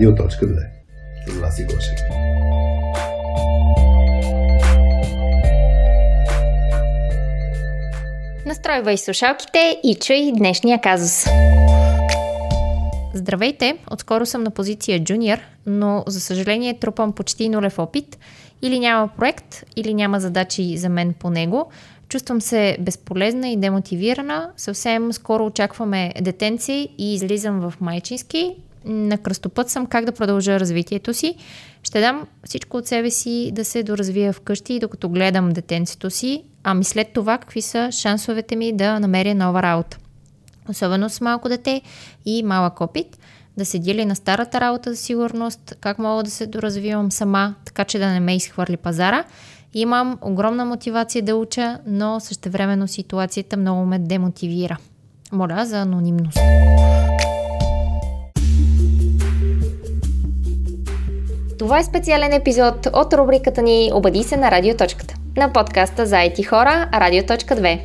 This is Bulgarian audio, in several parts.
Радио.2 С вас и Гошев. Настройвай слушалките и чуй днешния казус. Здравейте! Отскоро съм на позиция джуниор, но за съжаление трупам почти нулев опит. Или няма проект, или няма задачи за мен по него. Чувствам се безполезна и демотивирана. Съвсем скоро очакваме детенци и излизам в майчински. На кръстопът съм как да продължа развитието си. Ще дам всичко от себе си да се доразвия вкъщи, докато гледам детенцето си, ами след това какви са шансовете ми да намеря нова работа. Особено с малко дете и малък опит, да се дели на старата работа за сигурност, как мога да се доразвивам сама, така че да не ме изхвърли пазара. Имам огромна мотивация да уча, но същевременно ситуацията много ме демотивира. Моля за анонимност. Това е специален епизод от рубриката ни Обади се на радиоточката на подкаста за IT хора Радио.2.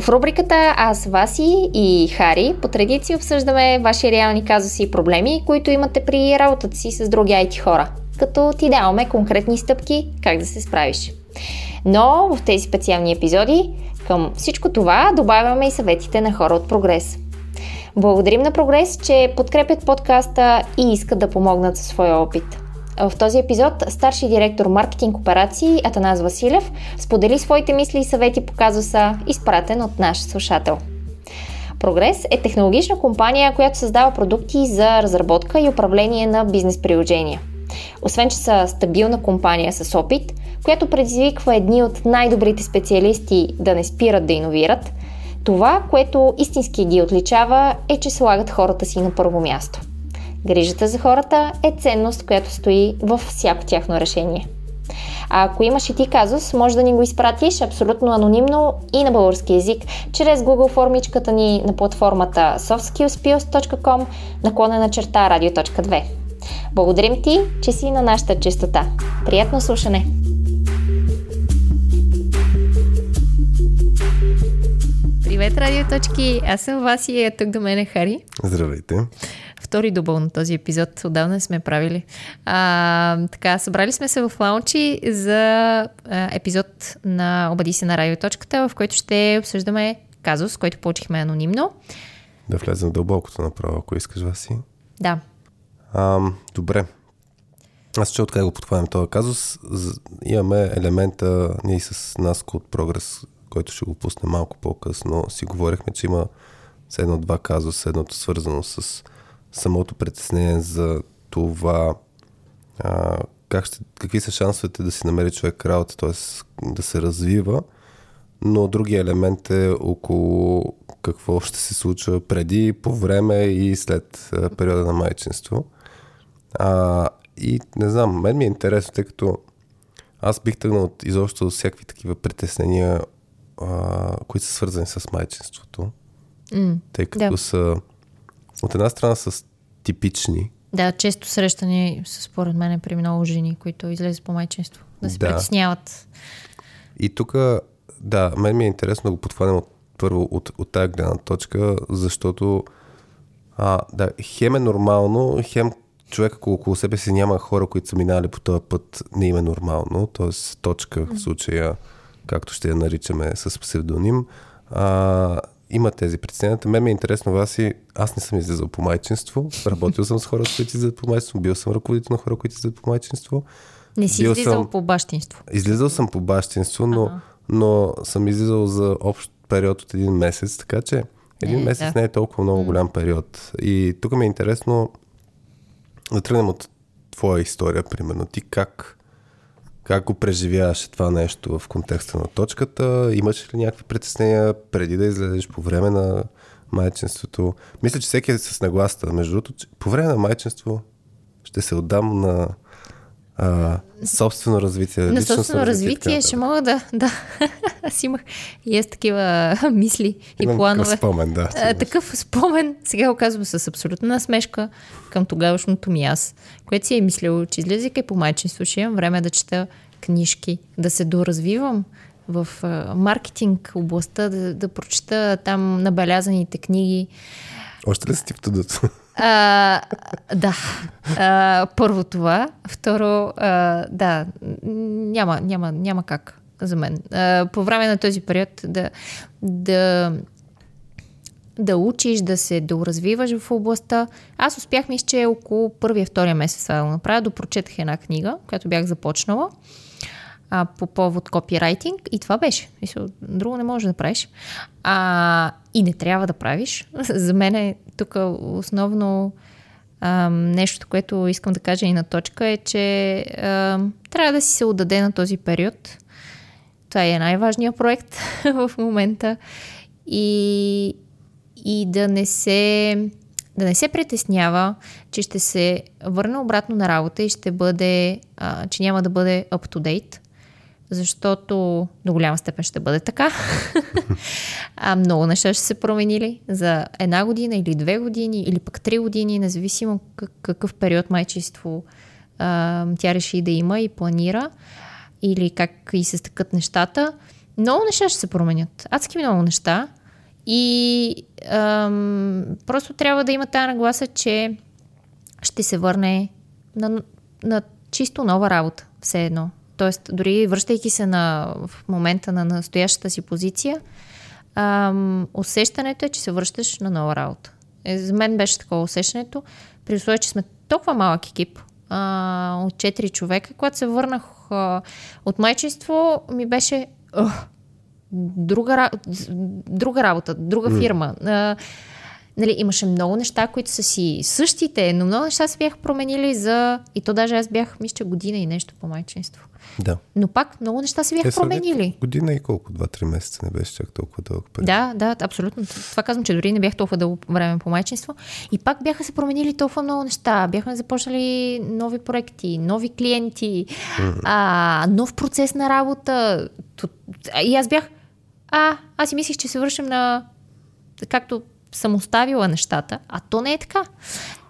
В рубриката Аз, Васи и Хари по традиция обсъждаме ваши реални казуси и проблеми, които имате при работата си с други IT хора, като ти даваме конкретни стъпки как да се справиш. Но в тези специални епизоди към всичко това добавяме и съветите на хора от Прогрес. Благодарим на Прогрес, че подкрепят подкаста и искат да помогнат със своя опит – в този епизод старши директор маркетинг операции Атанас Василев сподели своите мисли и съвети по казуса, изпратен от наш слушател. Прогрес е технологична компания, която създава продукти за разработка и управление на бизнес приложения. Освен, че са стабилна компания с опит, която предизвиква едни от най-добрите специалисти да не спират да иновират, това, което истински ги отличава, е, че слагат хората си на първо място – Грижата за хората е ценност, която стои във всяко тяхно решение. А ако имаш и ти казус, може да ни го изпратиш абсолютно анонимно и на български язик, чрез Google формичката ни на платформата softskillspills.com наклонена черта radio.2. Благодарим ти, че си на нашата чистота. Приятно слушане! Привет, радиоточки! Аз съм Васи и е тук до мен е Хари. Здравейте! Втори дубъл на този епизод. Отдавна сме правили. А, така, събрали сме се в лаунчи за а, епизод на Обади се на радиоточката, в който ще обсъждаме казус, който получихме анонимно. Да влезем дълбокото направо, ако искаш, Васи. Да. А, добре. Аз ще откъде го подхванем този казус. Имаме елемента, ние с нас от прогрес, който ще го пусне малко по-късно, си говорихме, че има едно-два казуса, едното свързано с самото притеснение за това а, как ще, какви са шансовете да си намери човек работа, т.е. да се развива, но другия елемент е около какво ще се случва преди, по време и след а, периода на майчинство. А, и не знам, мен ми е интересно, тъй като аз бих тръгнал от изобщо всякакви такива притеснения, а, които са свързани с майчинството. Mm, тъй като да. са от една страна са типични. Да, често срещани според мен при много жени, които излезат по майчинство. Да се да. притесняват. И тук, да, мен ми е интересно да го подхванем от, първо от, от тази гледна точка, защото а, да, хем е нормално, хем човек, ако около себе си няма хора, които са минали по този път, не им е нормално, т.е. точка в случая, както ще я наричаме с псевдоним, а, има тези притеснения. Мен ми е интересно, вас и аз не съм излизал по майчинство. Работил съм с хора, които излизат по майчинство. Бил съм ръководител на хора, които излизат по майчинство. Не си Бил излизал съм... по бащинство. Излизал съм по бащинство, но, ага. но съм излизал за общ период от един месец, така че един е, месец да. не е толкова много голям период. И тук ми е интересно да тръгнем от твоя история, примерно. Ти как как го преживяваш това нещо в контекста на точката? Имаш ли някакви притеснения преди да излезеш по време на майчинството? Мисля, че всеки е с нагласта. Между другото, по време на майчинство ще се отдам на а, собствено развитие. На собствено развитие, ще мога да, да. Аз имах и аз такива мисли Имам и планове. Такъв спомен, да. А, такъв спомен, сега го казвам с абсолютна насмешка към тогавашното ми аз, което си е мислил, че излизайки по майчинство, ще имам време да чета книжки, да се доразвивам в а, маркетинг областта, да, да прочета там набелязаните книги. Още ли си ти в? А, да. А, първо това. Второ, а, да, няма, няма, няма как за мен. А, по време на този период да, да, да учиш, да се доразвиваш в областта. Аз успях, мисля, че около първия, втория месец това да го направя. Допрочетах една книга, която бях започнала а, по повод копирайтинг и това беше. Мисля, друго не можеш да правиш. А, и не трябва да правиш. За мен е тук основно а, нещо, което искам да кажа и на точка е, че а, трябва да си се отдаде на този период. Това е най-важният проект в момента. И, и да не се да не се притеснява, че ще се върне обратно на работа и ще бъде, а, че няма да бъде up-to-date, защото до голяма степен ще бъде така. а много неща ще се променили за една година или две години или пък три години, независимо какъв период майчество а, тя реши да има и планира или как и се стъкат нещата. Много неща ще се променят. Адски много неща. И ам, просто трябва да има тази нагласа, че ще се върне на, на чисто нова работа, все едно. Тоест, дори връщайки се на, в момента на настоящата си позиция, ам, усещането е, че се връщаш на нова работа. Е, за мен беше такова усещането, при условие, че сме толкова малък екип, а, от 4 човека. Когато се върнах а, от майчество, ми беше друга, друга работа, друга фирма. А, нали, имаше много неща, които са си същите, но много неща се бяха променили за... И то даже аз бях, мисля, година и нещо по майчинство. Да. Но пак много неща се бяха е, променили. Година и колко? Два-три месеца не беше чак толкова дълъг период. Да, да, абсолютно. Това казвам, че дори не бях толкова дълго време по майчинство. И пак бяха се променили толкова много неща. Бяхме започнали нови проекти, нови клиенти, mm-hmm. а, нов процес на работа. И аз бях, а, аз си мислих, че се вършим на както съм оставила нещата, а то не е така.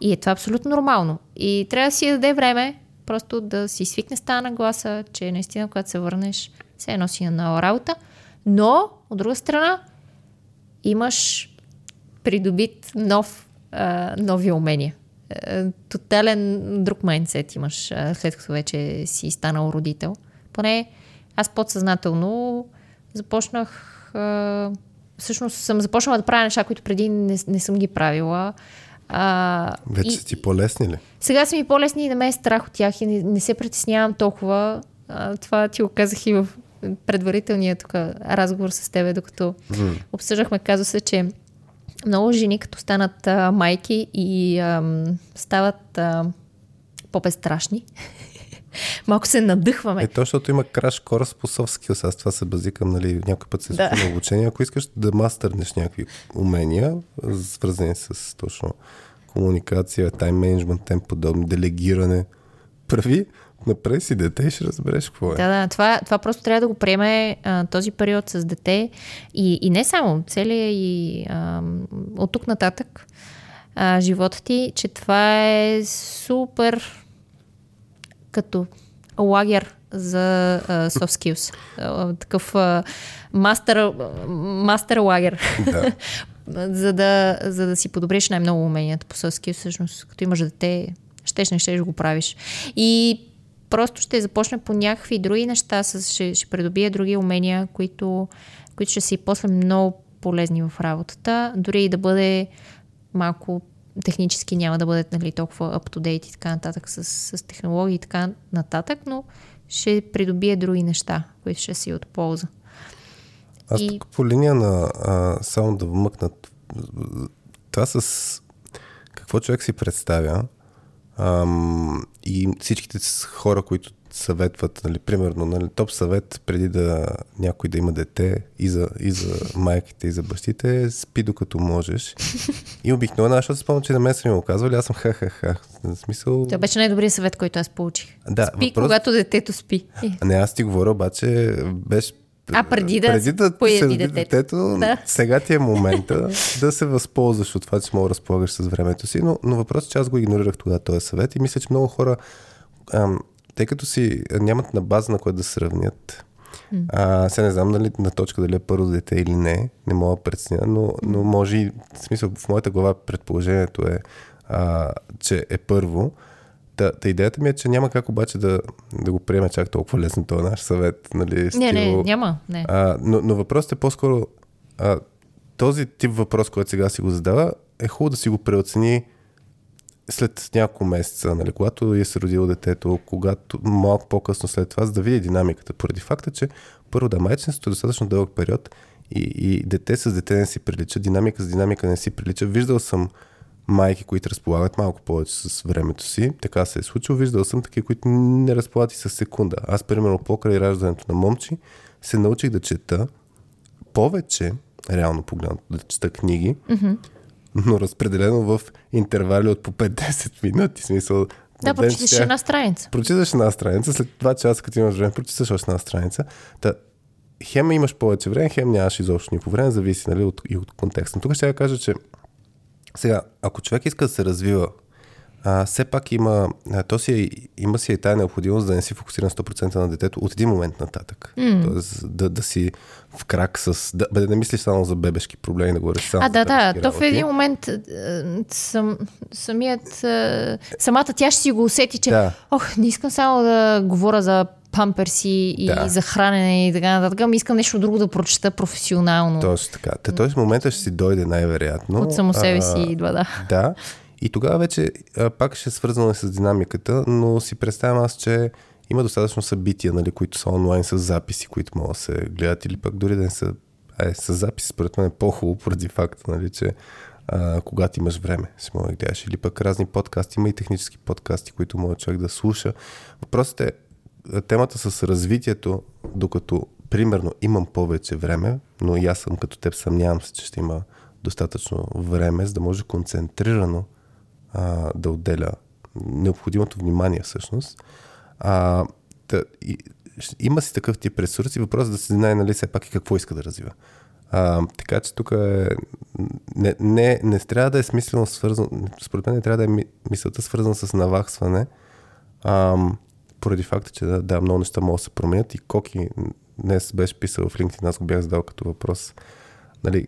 И е това абсолютно нормално. И трябва да си даде време просто да си свикне с тази нагласа, че наистина, когато се върнеш, се едно си на нова работа. Но, от друга страна, имаш придобит нов, а, нови умения. А, тотален друг майндсет имаш, след като вече си станал родител. Поне аз подсъзнателно започнах а, всъщност съм започнала да правя неща, които преди не, не съм ги правила. А, Вече и, са ти по-лесни ли? Сега са ми по-лесни и не ме е страх от тях и не, не се притеснявам толкова. А, това ти го казах и в предварителния тук разговор с тебе, докато mm. обсъждахме казуса, че много жени, като станат а, майки и а, стават а, по-безстрашни, малко се надъхваме. Е, то, защото има краш корс по soft skills. Аз това се базикам, нали, някой път се да. на обучение. Ако искаш да мастърнеш някакви умения, свързани с точно комуникация, тайм менеджмент, тем подобни, делегиране, прави, направи си дете и ще разбереш какво е. Да, да, това, това просто трябва да го приеме а, този период с дете и, и не само, целият и а, от тук нататък а, живота ти, че това е супер като лагер за uh, soft skills. Uh, такъв uh, мастер, мастер лагер. Да. за, да, за да си подобриш най-много уменията по soft skills, всъщност, като имаш дете, щеш не щеш го правиш. И просто ще започне по някакви други неща, с, ще, ще придобие други умения, които, които ще си после много полезни в работата, дори и да бъде малко технически няма да бъдат нали, толкова up-to-date и така нататък с, с технологии и така нататък, но ще придобие други неща, които ще си от полза. Аз и... тук по линия на а, само да вмъкнат това с какво човек си представя ам, и всичките хора, които съветват, нали, примерно, нали, топ съвет преди да някой да има дете и за, и за майките, и за бащите, спи докато можеш. И обикновено, защото спомням, че на мен са ми го казвали, аз съм ха-ха-ха. Смисъл... Това беше най-добрият съвет, който аз получих. Да, спи, въпрос... когато детето спи. А не, аз ти говоря, обаче беше а преди да, преди да се детето, детето да. сега ти е момента да се възползваш от това, че мога да разполагаш с времето си, но, но въпросът е, че аз го игнорирах тогава този съвет и мисля, че много хора ам, тъй като си нямат на база на което да сравнят. Mm. А, сега не знам нали, на точка дали е първо дете или не, не мога да преценя, но, но може и, в смисъл, в моята глава предположението е, а, че е първо. Та, та идеята ми е, че няма как обаче да, да го приеме чак толкова лесно този наш съвет. Нали, не, не, няма. Не. А, но, но въпросът е по-скоро а, този тип въпрос, който сега си го задава, е хубаво да си го преоцени след няколко месеца, нали, когато е се родило детето, когато малко по-късно след това, за да види динамиката. Поради факта, че първо да майчинството е достатъчно дълъг период и, и дете с дете не си прилича, динамика с динамика не си прилича. Виждал съм майки, които разполагат малко повече с времето си. Така се е случило. Виждал съм такива, които не разполагат и с секунда. Аз, примерно, покрай раждането на момчи, се научих да чета повече, реално погледнато, да чета книги, mm-hmm. Но разпределено в интервали от по 5-10 минути. Смисъл, да, прочиташ тя... една страница. Прочиташ една страница, след два часа, като имаш време, прочиташ още една страница. Та, хем имаш повече време, хем нямаш изобщо никакво време, зависи нали, от, и от контекста. Тук ще я кажа, че сега, ако човек иска да се развива, а, все пак има, а, то си, е, има си и тая необходимост да не си фокусиран 100% на детето от един момент нататък. Mm. Тоест да, да си в крак с... Да, да не мислиш само за бебешки проблеми, да говориш само А, да, да, то в един момент сам, самият, самата тя ще си го усети, че да. ох, не искам само да говоря за памперси и да. за хранене и така нататък. Ми искам нещо друго да прочета професионално. Точно така. Те, този момента ще си дойде най-вероятно. От само себе си идва, да. Да. И тогава вече пак ще е свързано с динамиката, но си представям аз, че има достатъчно събития, нали, които са онлайн с записи, които могат да се гледат или пък дори да не са е, с записи, според мен е по-хубаво, поради факта, нали, че а, когато имаш време, си мога да гледаш. Или пък разни подкасти, има и технически подкасти, които може човек да слуша. Въпросът е, темата с развитието, докато примерно имам повече време, но и аз съм като теб, съмнявам се, че ще има достатъчно време, за да може концентрирано а, да отделя необходимото внимание всъщност. А, да, и, има си такъв тип ресурси, въпросът е да се знае нали все пак и какво иска да развива. А, така че тук е, не, не, не трябва да е смислено свързано, според мен не трябва да е мисълта свързана с наваксване, а, поради факта, че да, да, много неща могат да се променят и Коки днес беше писал в LinkedIn, аз го бях задал като въпрос, нали,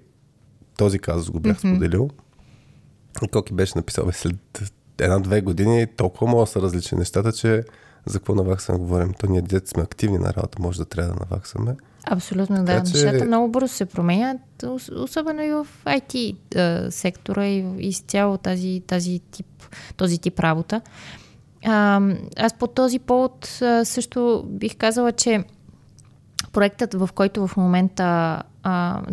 този казус го бях mm-hmm. споделил и Коки беше написал, бе, след една-две години толкова могат да са различни нещата, че за какво наваксваме говорим? То ние дете сме активни на работа, може да трябва да наваксваме. Абсолютно, да. Така, че... Нещата много бързо се променят, особено и в IT сектора и, и с цяло тази, тази тип, този тип работа. А, аз по този повод също бих казала, че проектът, в който в момента,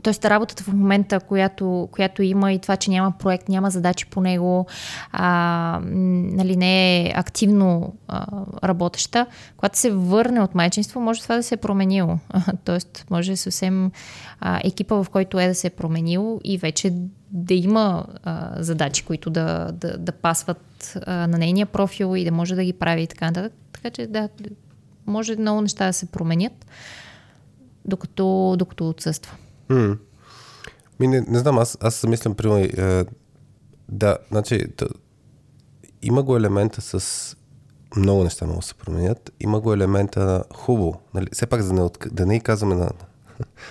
т.е. работата в момента, която, която има и това, че няма проект, няма задачи по него, а, нали, не е активно а, работеща, когато се върне от майчинство, може това да се е променило. Тоест, може съвсем а, екипа, в който е да се е променил и вече да има а, задачи, които да, да, да пасват а, на нейния профил и да може да ги прави и така нататък. Така че да, може много неща да се променят докато, докато отсъства. Mm. Ми, не, не знам, аз, аз мислям, примерно, е, да, значи, да, има го елемента с много неща могат да се променят. Има го елемента на хубаво. Нали? Все пак, за да не, да не казваме на,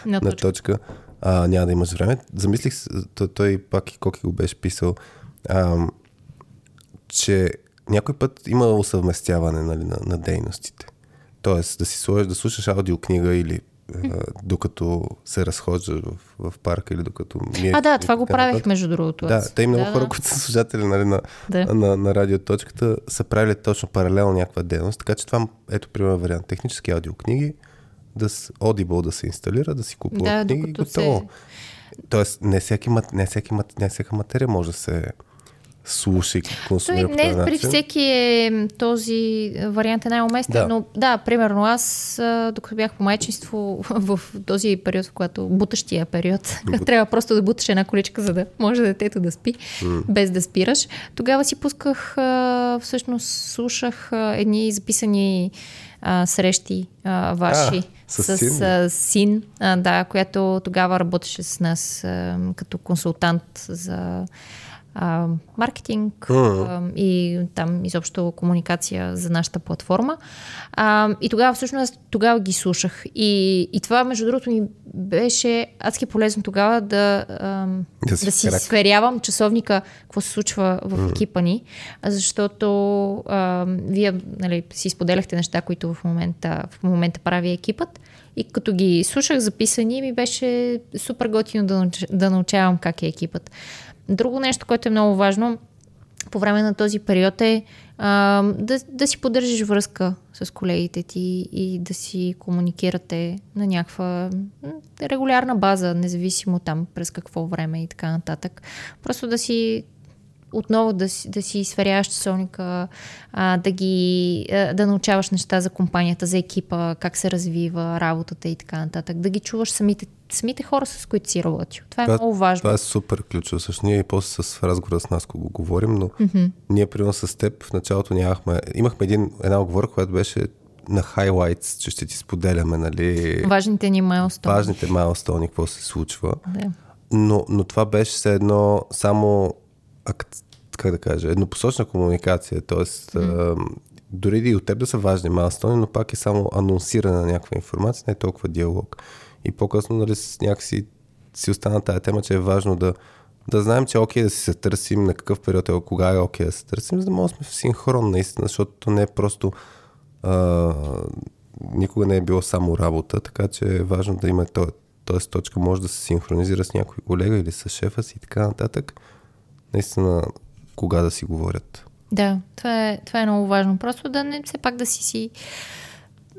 на, на точка, а, няма да имаш време. Замислих, той, той пак и Коки го беше писал, а, че някой път има усъвместяване нали, на, на дейностите. Тоест да си сложиш, да слушаш аудиокнига или докато се разхождаш в, в парка или докато ми е... А, да, това го правих, между другото. Да, те и много да, хора, да. които са служатели нали, на, да. на, на, на радиоточката, са правили точно паралелно някаква дейност, така че това, ето, примерно вариант, технически аудиокниги, да с Audible да се инсталира, да си купува да, книги и готово. Се... Тоест, не, всеки, не, не всяка материя може да се слуша и консумира Той, Не при всеки е този вариант е най-уместен, да. но да, примерно аз, докато бях по майчинство в този период, в който бутащия период, трябва просто да буташ една количка, за да може детето да спи, mm. без да спираш. Тогава си пусках, всъщност слушах едни записани а, срещи а, ваши а, с, с а, Син, а, да, която тогава работеше с нас а, като консултант за а, маркетинг mm. а, и там изобщо комуникация за нашата платформа. А, и тогава всъщност тогава ги слушах. И, и това, между другото, ми беше адски полезно тогава да, а, да, си, да си сверявам часовника, какво се случва в mm. екипа ни, защото а, вие нали, си споделяхте неща, които в момента, в момента прави екипът. И като ги слушах записани, ми беше супер готино да, да научавам как е екипът. Друго нещо, което е много важно по време на този период е а, да, да си поддържаш връзка с колегите ти и да си комуникирате на някаква регулярна база, независимо там през какво време и така нататък. Просто да си отново да, да си сверяваш часовника, а, да ги а, да научаваш неща за компанията, за екипа, как се развива работата и така нататък. Да ги чуваш самите, самите хора, с които си работил. Това е това, много важно. Това е супер ключово. Също ние и после с разговора с нас, го говорим, но mm-hmm. ние примерно с теб в началото нямахме, имахме един, една оговор, която беше на хайлайтс, че ще ти споделяме, нали... Важните ни майлстони. Важните майлстони, какво се случва. Да. Но, но това беше все едно само как да кажа, еднопосочна комуникация, т.е. Mm. дори и от теб да са важни малстони, но пак е само анонсиране на някаква информация, не е толкова диалог. И по-късно нали, някакси си остана тази тема, че е важно да, да знаем, че е окей да си се търсим, на какъв период е, кога е окей да се търсим, за да можем сме в синхрон наистина, защото не е просто а, никога не е било само работа, така че е важно да има т.е. точка може да се синхронизира с някой колега или с шефа си и така нататък. Наистина кога да си говорят. Да, това е, това е много важно. Просто да не все пак да си си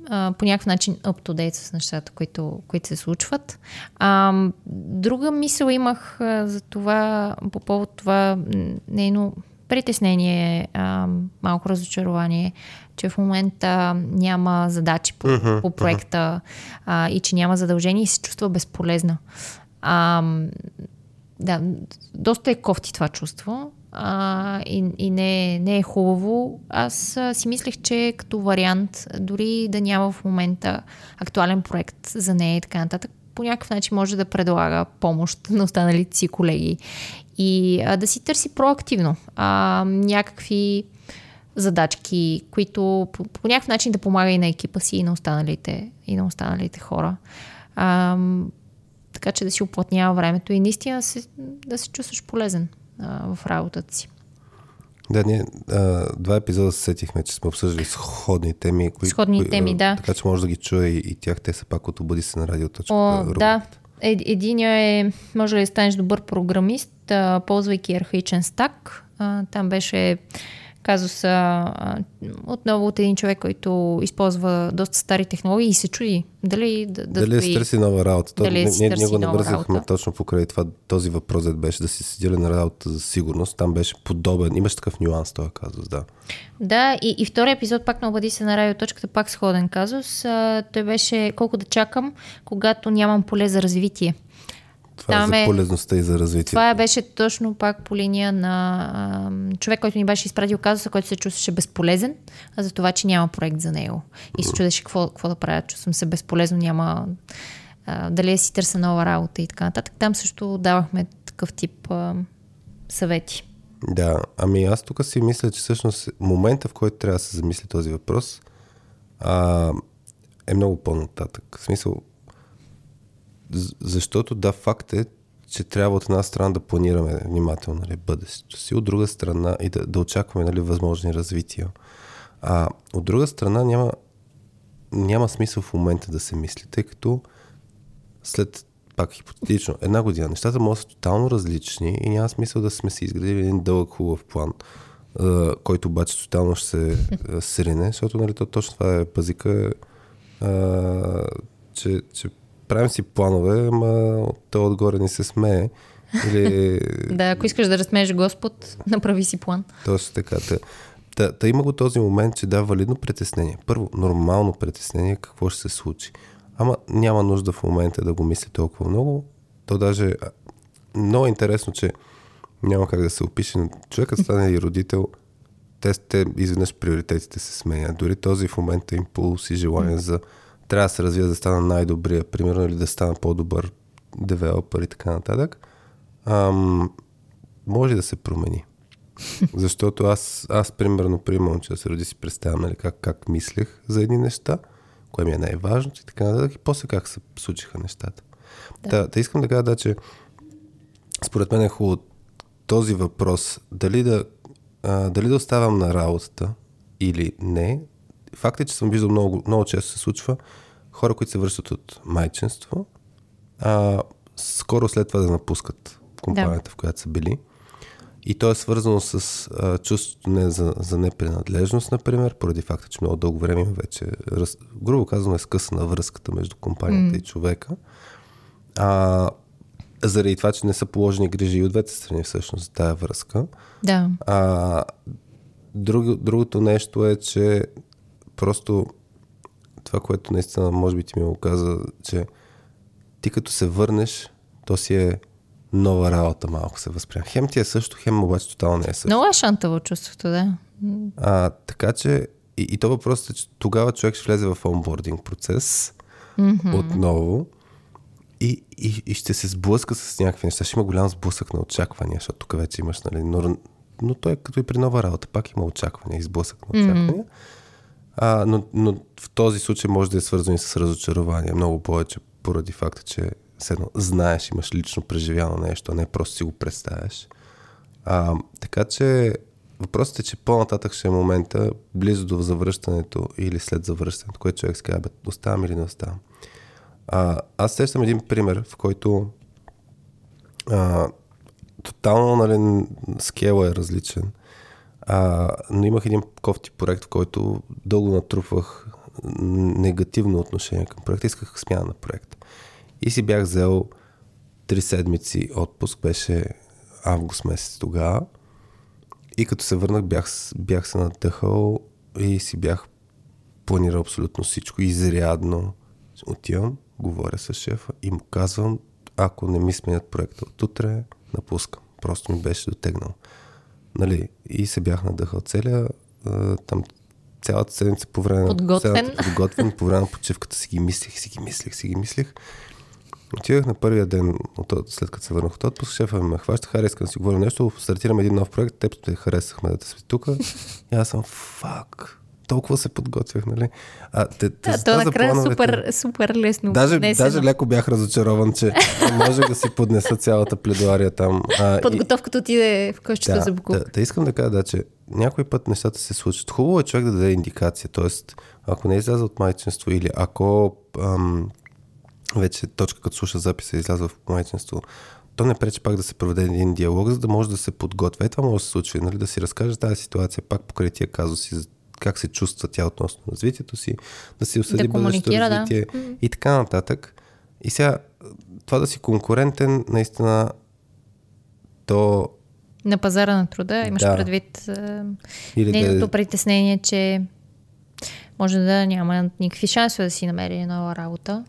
а, по някакъв начин up to date с нещата, които, които се случват. А, друга мисъл имах а, за това, по повод това нейно притеснение, а, малко разочарование, че в момента няма задачи по, uh-huh, по проекта uh-huh. а, и че няма задължение и се чувства безполезна. А, да, доста е кофти това чувство а, и, и не, не е хубаво. Аз а, си мислех, че като вариант, дори да няма в момента актуален проект за нея и така нататък, по някакъв начин може да предлага помощ на останалите си колеги и а, да си търси проактивно а, някакви задачки, които по, по някакъв начин да помага и на екипа си и на останалите, и на останалите хора. А, така че да си оплътнява времето и наистина се, да се чувстваш полезен а, в работата си. Да, ние а, два епизода се сетихме, че сме обсъждали сходни теми. Кои, сходни кои, теми, да. Така че може да ги чуе и, и тях. Те са пак от Обади се на радиоточка. О, да. Е, единия е, може ли да станеш добър програмист, а, ползвайки архаичен стак. А, там беше казус а, отново от един човек, който използва доста стари технологии и се чуди дали да, да дали си търси нова работа. Дали ние, ние, го набързахме точно покрай това, този въпрос беше да си седили на работа за сигурност. Там беше подобен, имаш такъв нюанс, този казус, да. Да, и, и втория епизод пак на обади се на радиоточката, пак сходен казус. А, той беше колко да чакам, когато нямам поле за развитие. Това Там е за полезността и за развитие. Това беше точно пак по линия на а, човек, който ни беше изпратил казуса, който се чувстваше безполезен, а за това, че няма проект за него. И се чудеше какво, какво да правя. Чувствам се безполезно, няма а, дали да си търся нова работа и така нататък. Там също давахме такъв тип а, съвети. Да, ами аз тук си мисля, че всъщност момента, в който трябва да се замисли този въпрос, а, е много по-нататък. В смисъл, защото да, факт е, че трябва от една страна да планираме внимателно нали, бъдещето си, от друга страна и да, да очакваме нали, възможни развития. А от друга страна няма, няма смисъл в момента да се мисли, тъй като след, пак хипотетично, една година нещата могат да са тотално различни и няма смисъл да сме си изградили един дълъг хубав план, който обаче тотално ще се срине, защото нали, то, точно това е пазика, че, че правим си планове, ама то отгоре ни се смее. Или... да, ако искаш да разсмееш Господ, направи си план. Точно така. Та, та, та има го този момент, че да, валидно притеснение. Първо, нормално притеснение, какво ще се случи. Ама няма нужда в момента да го мисли толкова много. То даже много интересно, че няма как да се опише. Човекът стане и родител, те, те изведнъж приоритетите се сменят. Дори този в момента импулс и желание за трябва да се развия да стана най-добрия, примерно, или да стана по-добър девелопър и така нататък. Ам, може да се промени. Защото аз, аз примерно, при момче се роди си представям нали, как, как мислех за едни неща, кое ми е най-важното и така нататък, и после как се случиха нещата. Да, да, да искам да кажа, да, че според мен е хубаво този въпрос, дали да, а, дали да оставам на работата или не, факт е, че съм виждал много, много често се случва хора, които се връщат от майчинство, а, скоро след това да напускат компанията, да. в която са били. И то е свързано с а, чувството не за, за непринадлежност, например, поради факта, че много дълго време вече, раз, грубо казано, е скъсана връзката между компанията mm. и човека. А, заради това, че не са положени грижи и от двете страни всъщност за тая връзка. Да. А, друг, другото нещо е, че просто това, което наистина може би ти ми го каза, че ти като се върнеш, то си е нова работа малко се възприема. Хем ти е също, хем обаче тотално не е също. Много е шантаво чувството, да. А, така че и, и то въпросът е, че тогава човек ще влезе в онбординг процес mm-hmm. отново и, и, и ще се сблъска с някакви неща. Ще има голям сблъсък на очаквания, защото тук вече имаш, нали, но, но той е като и при нова работа, пак има очаквания и сблъсък на очаквания. Mm-hmm. А, но, но в този случай може да е свързан и с разочарование много повече поради факта, че седно, знаеш, имаш лично преживяно нещо, а не просто си го представяш. А, така че въпросът е, че по-нататък ще е момента, близо до завръщането или след завръщането, което човек си казва, оставам или не оставам. А, аз сещам един пример, в който а, тотално нали, скела е различен. А, но имах един кофти проект, в който дълго натрупвах негативно отношение към проекта. Исках смяна на проекта. И си бях взел три седмици отпуск, беше август месец тогава. И като се върнах, бях, бях се надъхал и си бях планирал абсолютно всичко. Изрядно отивам, говоря с шефа и му казвам, ако не ми сменят проекта от утре, напускам. Просто ми беше дотегнал. Нали? И се бях надъхал целия, там цялата седмица по време подготвен. Цялата, подготвен по време на почивката си ги мислих, си ги мислих, си ги мислих. Отидах на първия ден, след като се върнах от отпуск, шефа ме хваща, хареска искам да си говоря нещо, стартираме един нов проект, теб те харесахме да сме тук. И аз съм, фак, толкова се подготвях, нали? А, те, те, да, то накрая плановете... супер, супер лесно. Даже, даже леко бях разочарован, че може да си поднеса цялата пледуария там. А, Подготовката отиде в къщата да, за буклук. Да, да, искам да кажа, да, че някой път нещата се случват. Хубаво е човек да даде индикация, т.е. ако не е изляза от майчинство или ако ам, вече точка като слуша записа е изляза в майчинство, то не пречи пак да се проведе един диалог, за да може да се подготвя. Е, това може да се случи, нали, да си разкаже тази ситуация пак покрай тия казуси, как се чувства тя относно развитието си, да си осъди да бъдещето развитие да. и така нататък. И сега, това да си конкурентен, наистина, то... На пазара на труда имаш да. предвид Или нейното да... притеснение, че може да няма никакви шансове да си намери нова работа.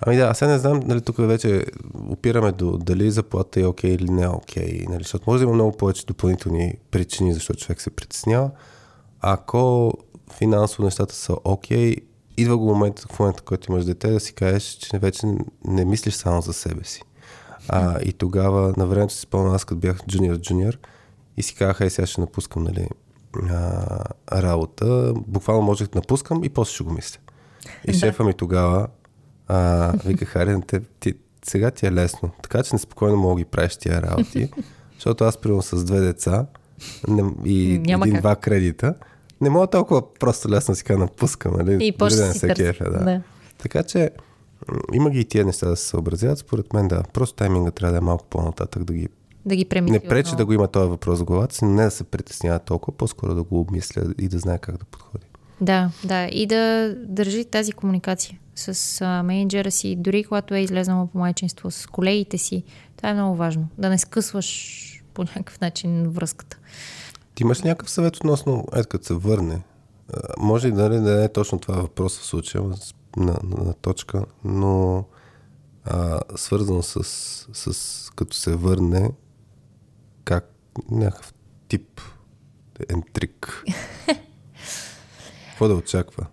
Ами да, аз сега не знам, нали, тук вече опираме до дали заплата е окей okay или не е окей, okay, нали, защото може да има много повече допълнителни причини, защо човек се притеснява. Ако финансово нещата са окей, okay, идва го момент, в момента, който имаш дете, да си кажеш, че вече не мислиш само за себе си. А, и тогава, на времето си спомням, аз като бях джуниор-джуниор и си казах, ай сега ще напускам, нали, а, работа. Буквално можех да напускам и после ще го мисля. И да. шефа ми тогава а, вика, Хари, те, ти, сега ти е лесно. Така че неспокойно мога ги правиш тия работи. защото аз, примерно, с две деца не, и един-два кредита, не мога толкова просто лесно си кажа напускам, нали? И да си кефе, да. да. Така че има ги и тия неща да се съобразят. Според мен, да. Просто тайминга трябва да е малко по-нататък да ги да ги премисли. Не пречи отново. да го има този въпрос в главата си, но не да се притеснява толкова, по-скоро да го обмисля и да знае как да подходи. Да, да. И да държи тази комуникация с а, менеджера си, дори когато е излезнала по майчинство, с колегите си. Това е много важно. Да не скъсваш по някакъв начин връзката. Ти имаш някакъв съвет относно, ето като се върне? Може и да не е точно това въпрос в случая на, на, на точка, но а, свързано с, с като се върне, как някакъв тип ентрик. Какво да очаква?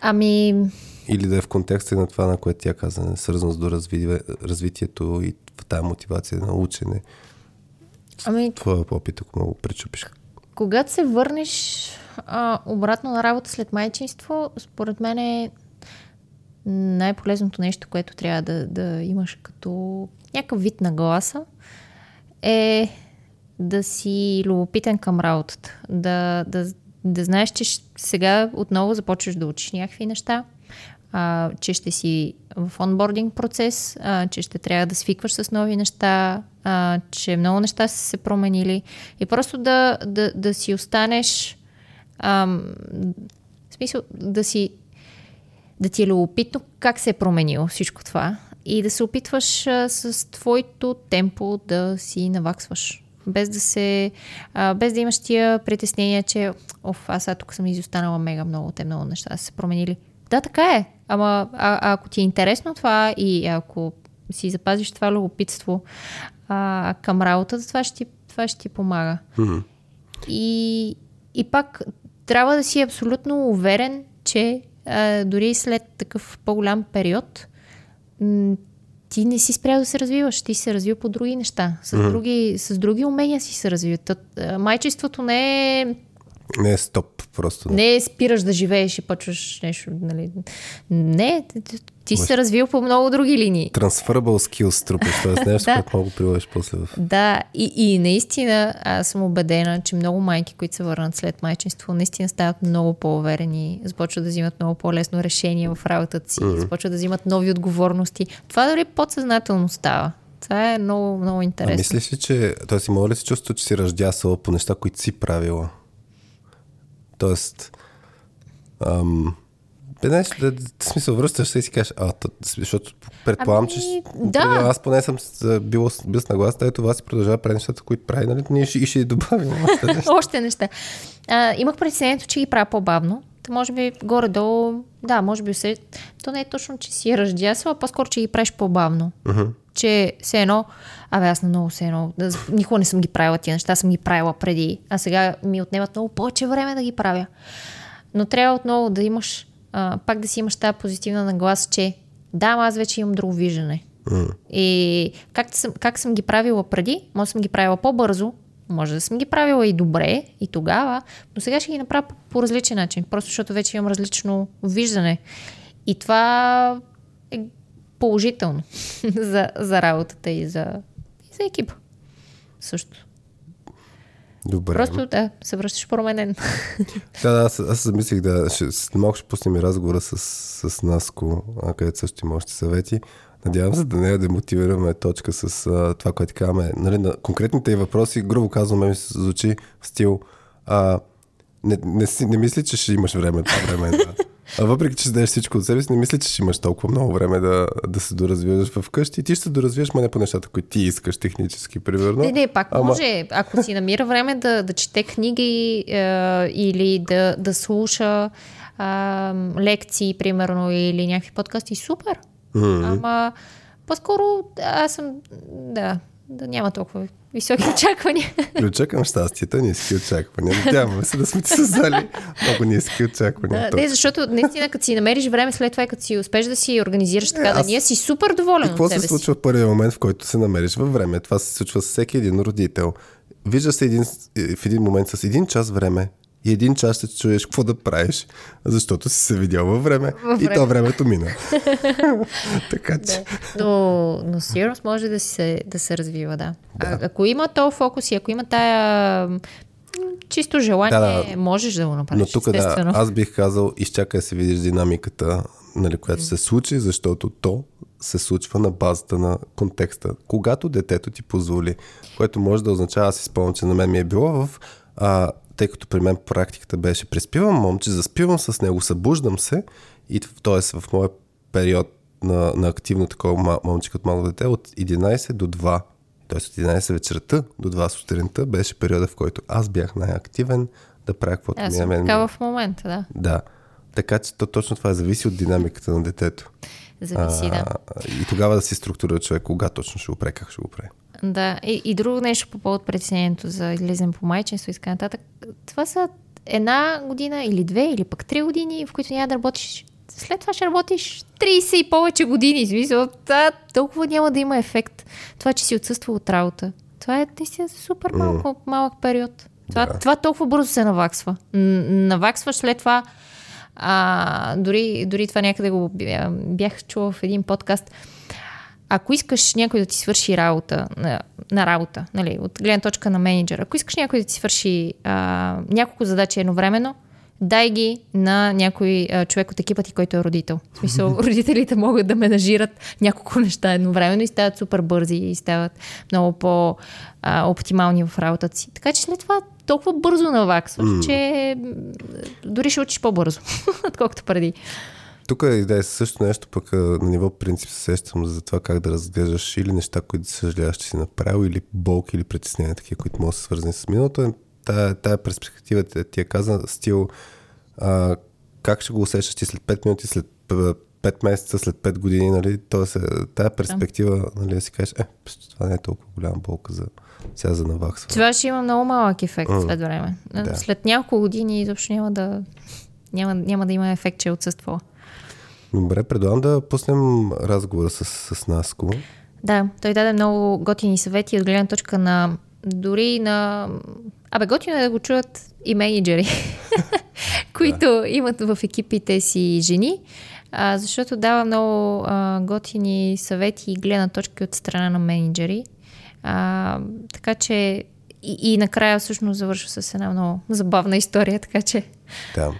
Ами... Или да е в контекста на това, на което тя каза, свързано с до развитието и тази мотивация на учене. ами, твоя опит, ако мога пречупиш. Когато се върнеш а, обратно на работа след майчинство, според мен е най-полезното нещо, което трябва да, да имаш като някакъв вид на гласа, е да си любопитен към работата. Да, да, да знаеш, че сега отново започваш да учиш някакви неща, а, че ще си в онбординг процес, а, че ще трябва да свикваш с нови неща, а, че много неща са се променили и просто да, да, да си останеш ам, в смисъл да си да ти е любопитно как се е променило всичко това и да се опитваш а, с твоето темпо да си наваксваш. Без да се. А, без да имаш тия притеснения, че оф, аз сега тук съм изостанала мега много, те много неща са се променили. Да, така е. Ама а, ако ти е интересно това и ако си запазиш това любопитство а, към работата, това ще това ще ти помага. Mm-hmm. И, и пак трябва да си абсолютно уверен, че а, дори след такъв по-голям период, м- ти не си спрял да се развиваш, ти се развил по други неща. С, mm-hmm. други, с други умения си се развил. Майчеството не е не е стоп, просто. Да. Не спираш да живееш и почваш нещо. Нали. Не, ти си се развил по много други линии. Transferable skills трупаш, т.е. нещо, да. което мога приложиш после в... Да, и, и наистина аз съм убедена, че много майки, които се върнат след майчинство, наистина стават много по-уверени, започват да взимат много по-лесно решение в работата си, mm-hmm. започват да взимат нови отговорности. Това дори подсъзнателно става. Това е много, много интересно. А мислиш ли, че... Тоест, има ли се чувство, че си ръждясала по неща, които си правила? Тоест, ам, бе, да, да, смисъл, връщаш се и си кажеш, а, тът, защото предполагам, ами, че да. аз поне съм бил, бил с наглас, ето това си продължава прави нещата, които прави, нали? Ние ще, и ще добавим още неща. още неща. А, имах притеснението, че ги правя по-бавно. Та може би горе-долу, да, може би се... То не е точно, че си ръждясва, а по-скоро, че ги правиш по-бавно. Uh-huh. Че все едно, абе аз на много все едно, никога не съм ги правила тия неща, съм ги правила преди, а сега ми отнемат много повече време да ги правя. Но трябва отново да имаш, а, пак да си имаш тази позитивна наглас, че да, аз вече имам друго виждане. Uh-huh. И как съм, как съм ги правила преди, може съм ги правила по-бързо, може да съм ги правила и добре, и тогава, но сега ще ги направя по, по различен начин, просто защото вече имам различно виждане. И това е положително за, за работата и за, и за екипа. Също. Добре. Просто да, се връщаш променен. да, да, аз, аз замислих да, ще, малко ще пуснем и разговора с, с Наско, където също има още съвети. Надявам се да не демотивираме точка с а, това, което казваме. Нали, на конкретните въпроси, грубо казвам, ми се звучи в стил а, не, не, не, не мисли, че ще имаш време това време. Да. А въпреки, че знаеш всичко от себе си, не мисли, че ще имаш толкова много време да, да се доразвиваш вкъщи. Ти ще се доразвиеш, не по нещата, които ти искаш технически, примерно. Не, не, пак Ама... може. Ако си намира време да, да чете книги е, или да, да слуша е, лекции, примерно, или някакви подкасти, супер. Mm-hmm. Ама по-скоро аз съм, да, да няма толкова високи очаквания. Очаквам щастието, ниски очаквания. Надяваме се да сме ти създали много ниски очаквания. Да, не, защото наистина, като си намериш време след това, като си успеш да си организираш така, аз... да ние си супер доволен Какво се случва в първия момент, в който се намериш във време? Това се случва с всеки един родител. Вижда се един, в един момент с един час време, и един час ще чуеш какво да правиш, защото си се видял във време, във време. и то времето мина. така че. Да. Но, но може да се, да се развива, да. да. А, ако има то фокус и ако има тая чисто желание, да, да. можеш да го направиш. Но тук да, аз бих казал, изчакай да се видиш динамиката, нали, която mm. се случи, защото то се случва на базата на контекста. Когато детето ти позволи, което може да означава, аз изпълням, че на мен ми е било в а, тъй като при мен практиката беше преспивам момче, заспивам с него, събуждам се и т.е. в моя период на, на активно такова момче като малко дете от 11 до 2, т.е. от 11 вечерта до 2 сутринта беше периода, в който аз бях най-активен да правя каквото ми на мен. Така в момента, да. Да. Така че то, точно това зависи от динамиката на детето. Зависи, а, да. И тогава да си структурира човек кога точно ще го прави, как ще го прави. Да, и, и друго нещо по повод притеснението за излизане по майчинство и така нататък. Това са една година или две, или пък три години, в които няма да работиш. След това ще работиш 30 и повече години. Смисъл, да, толкова няма да има ефект. Това, че си отсъства от работа. Това е наистина супер малко, mm. малък период. Това, Да. това толкова бързо се наваксва. Наваксваш след това. А, дори, дори това някъде го бя- бях чула в един подкаст. Ако искаш някой да ти свърши работа, на, на работа, нали, от гледна точка на менеджер, ако искаш някой да ти свърши а, няколко задачи едновременно, дай ги на някой а, човек от екипа ти, който е родител. В смисъл, родителите могат да менажират няколко неща едновременно и стават супер бързи и стават много по-оптимални в работата си. Така че след това толкова бързо наваксваш, mm. че дори ще учиш по-бързо, отколкото преди. Тук е идея също нещо, пък на ниво принцип се сещам за това как да разглеждаш или неща, които съжаляваш, че си направил, или болки, или притеснения, такива, които могат да са свързани с миналото. Е, Тая, тая перспектива ти, ти я каза стил а, как ще го усещаш ти след 5 минути, след 5 месеца, след 5 години, нали? Тоест, е, тая перспектива, нали, да си кажеш, е, това не е толкова голяма болка за сега за наваксване. Това ще има много малък ефект М, след време. да. След няколко години изобщо няма да, няма, няма да има ефект, че е отсъствала. Добре, предлагам да пуснем разговора с, с Наско. Да, той даде много готини съвети от гледна точка на дори на... Абе, готино е да го чуят и менеджери, които имат в екипите си жени, а, защото дава много а, готини съвети и гледна точки от страна на менеджери. А, така че и, и накрая всъщност завършва с една много забавна история, така че Да.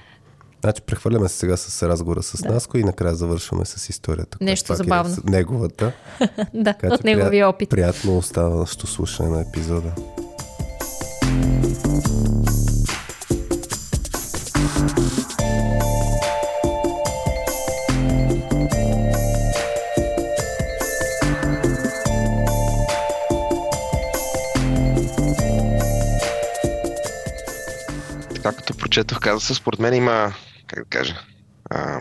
Значи прехвърляме се сега с разговора с Да. Наско и накрая завършваме с историята. Нещо пак забавно. Е неговата. да, Така от неговия опит. Приятно оставащо слушане на епизода. така като прочетох казуса, според мен има, как да кажа, а,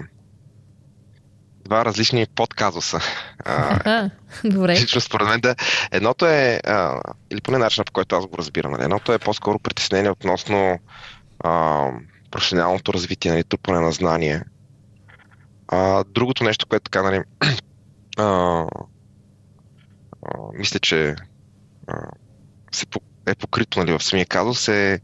два различни подказуса. А, добре. лично според мен да. Едното е, а, или поне начинът по който аз го разбирам, нали? едното е по-скоро притеснение относно а, професионалното развитие, нали, трупане на знание. А, другото нещо, което така, нали, а, а, мисля, че а, се, е покрито нали, в самия казус е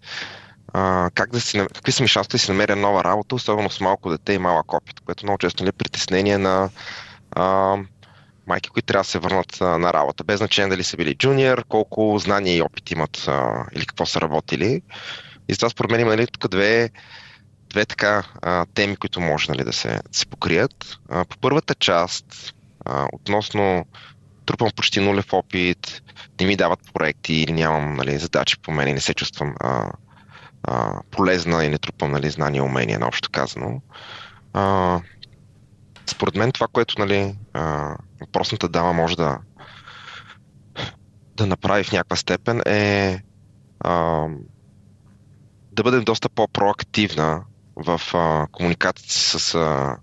а, как да си, какви са ми шансовете да си намеря нова работа, особено с малко дете и малък опит, което много често е притеснение на а, майки, които трябва да се върнат а, на работа, без значение дали са били джуниор, колко знания и опит имат а, или какво са работили. И затова според мен има нали, тук две, две така а, теми, които може нали, да, се, да се покрият. А, по първата част, а, относно трупам почти нулев опит, не ми дават проекти или нямам нали, задачи по мен и не се чувствам а, а, полезна и не трупам нали, знания и умения, наобщо казано. А, според мен това, което нали, а, въпросната дама може да, да направи в някаква степен е а, да бъде доста по-проактивна в а, комуникацията си с а,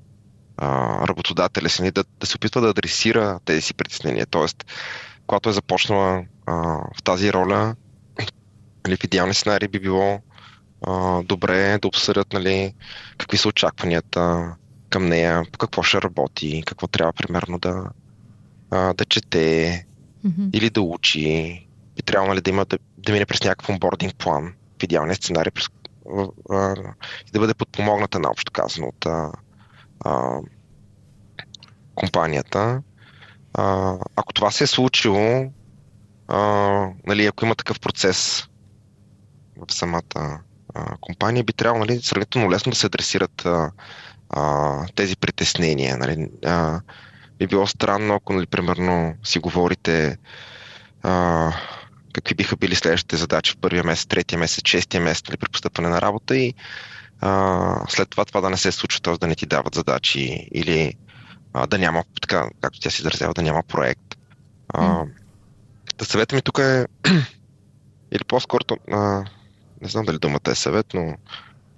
работодателя си, нали, да, да се опитва да адресира тези си притеснения. Тоест, когато е започнала а, в тази роля, нали, в идеални сценарии би било а, добре да обсъдят нали, какви са очакванията към нея, по какво ще работи, какво трябва примерно да, а, да чете Мгм. или да учи. Би трябвало нали, да, има, да, да мине през някакъв онбординг план, в идеалния сценарий, през, а, а, и да бъде подпомогната наобщо казано от а, а, компанията. А, ако това се е случило, а, нали, ако има такъв процес в самата а, компания, би трябвало нали, сравнително лесно да се адресират а, а, тези притеснения. Нали. А, би било странно, ако, нали, примерно, си говорите а, какви биха били следващите задачи в първия месец, третия месец, шестия месец нали, при постъпване на работа и а, след това това да не се случва, т.е. да не ти дават задачи или а, да няма, така, както тя се изразява, да няма проект. А, да съвета ми тук е или по-скоро, а, не знам дали думата е съвет, но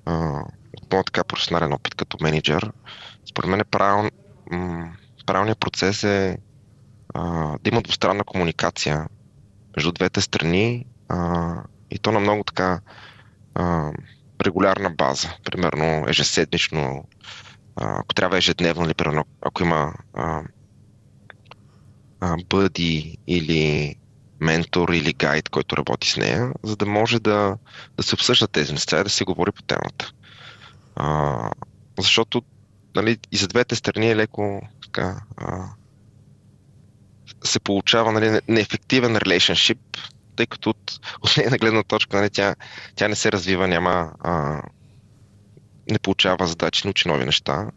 а, от моят така професионален опит като менеджер, според мен е правил, м- правилният процес е а, да има двустранна комуникация между двете страни а, и то на много така а, регулярна база, примерно ежеседмично, а, ако трябва ежедневно, или примерно ако има а, а, бъди или ментор или гайд, който работи с нея, за да може да, да се обсъждат тези неща и да се говори по темата. А, защото нали, и за двете страни е леко така, а, се получава нали, неефективен relationship, тъй като от, от нейна гледна точка нали, тя, тя не се развива, няма, а, не получава задачи, не учи нови неща,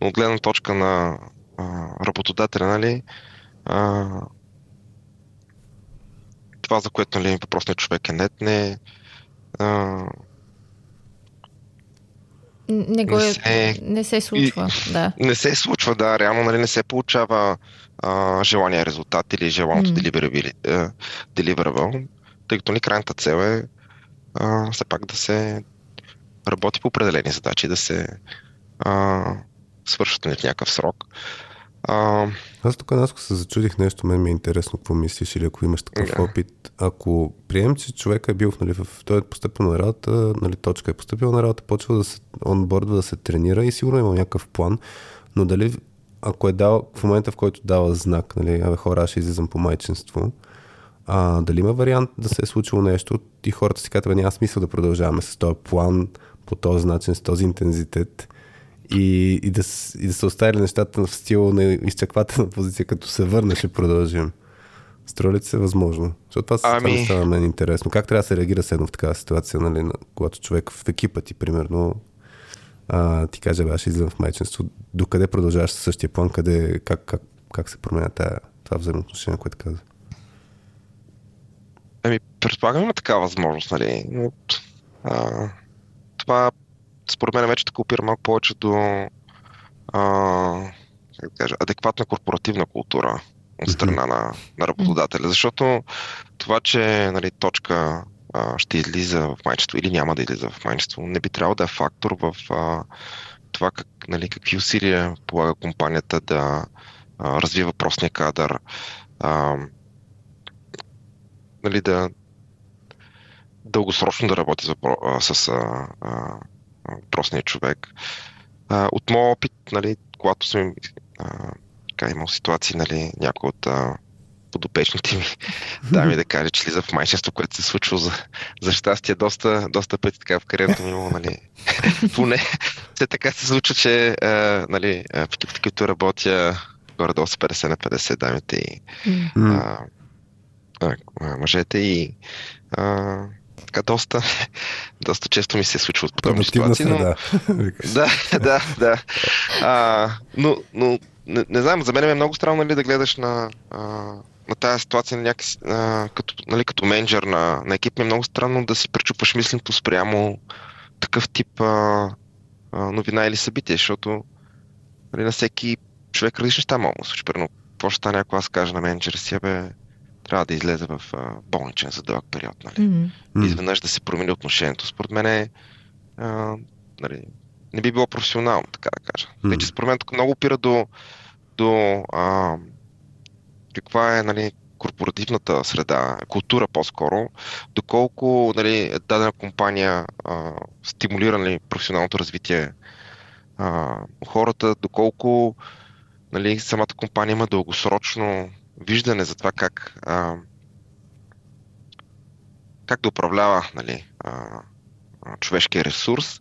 но от гледна точка на а, работодателя, нали, а, това, за което нали, въпросният човек е нет, не, а, не, го не, се, не се случва, и, да. Не се случва, да. Реално нали, не се получава а, желания резултат или желаното mm. deliverable, тъй като ни крайната цел е а, все пак да се работи по определени задачи, да се а, свършат в някакъв срок. А... Аз тук Наско се зачудих нещо, мен ми е интересно какво мислиш или ако имаш такъв yeah. опит. Ако прием, че човек е бил нали, в, той е поступил на работа, нали, точка е поступил на работа, почва да се онбордва, да се тренира и сигурно има някакъв план, но дали ако е дал в момента, в който дава знак, нали, абе хора, ще излизам по майчинство, а, дали има вариант да се е случило нещо и хората си казват, няма смисъл да продължаваме с този план, по този начин, с този интензитет и, и, да, и да са оставили нещата в стил на изчаквателна позиция, като се върне, ще продължим. Строи ли се възможно? Защото това, ами... това става мен интересно. Как трябва да се реагира седно в такава ситуация, нали, когато човек в екипа ти, примерно, а, ти каже, аз излизам в майчинство, докъде продължаваш със същия план, къде, как, как, как се променя тая, това взаимоотношение, което каза? Ами, предполагам има такава възможност, нали? Но, а, това според мен вече така опира малко повече до а, как да кажа, адекватна корпоративна култура от страна на, на работодателя. Защото това, че нали, точка а, ще излиза в майчество или няма да излиза в майчество, не би трябвало да е фактор в а, това как, нали, какви усилия полага компанията да а, развива въпросния кадър, а, нали, да дългосрочно да работи с, с а, а, въпросния човек. А, от моят опит, нали, когато съм а, така, имал ситуации, нали, някой от а, подопечните ми да ми да каже, че слиза в майчество, което се е случва за, за щастие доста, доста пъти така в кариерата ми имало, нали. Поне все така се случва, че а, нали, в екипите, които работя, горе-долу са 50 на 50 дамите и а, а, мъжете и а, така доста, доста често ми се случва от подобни ситуации. Но... да, да, да. А, но, но не, не знам, за мен е много странно нали, да гледаш на, а, на тази ситуация някакси, а, като, нали, като менеджер на, на екип. Ми е много странно да си пречупваш мисленето спрямо такъв тип а, а, новина или събитие, защото нали, на всеки човек различни неща могат да случи. Примерно, какво ще стане, ако аз кажа на менеджера си, бе, трябва да излезе в а, болничен за дълъг период. Нали? Mm-hmm. Изведнъж да се промени отношението. Според мен е, а, нали, не би било професионално, така да кажа. Mm-hmm. Вече според мен тук много опира до, до а, каква е нали, корпоративната среда, култура по-скоро, доколко нали, дадена компания а, стимулира нали, професионалното развитие а, хората, доколко нали, самата компания има дългосрочно виждане за това как, а, как да управлява нали, а, човешкия ресурс.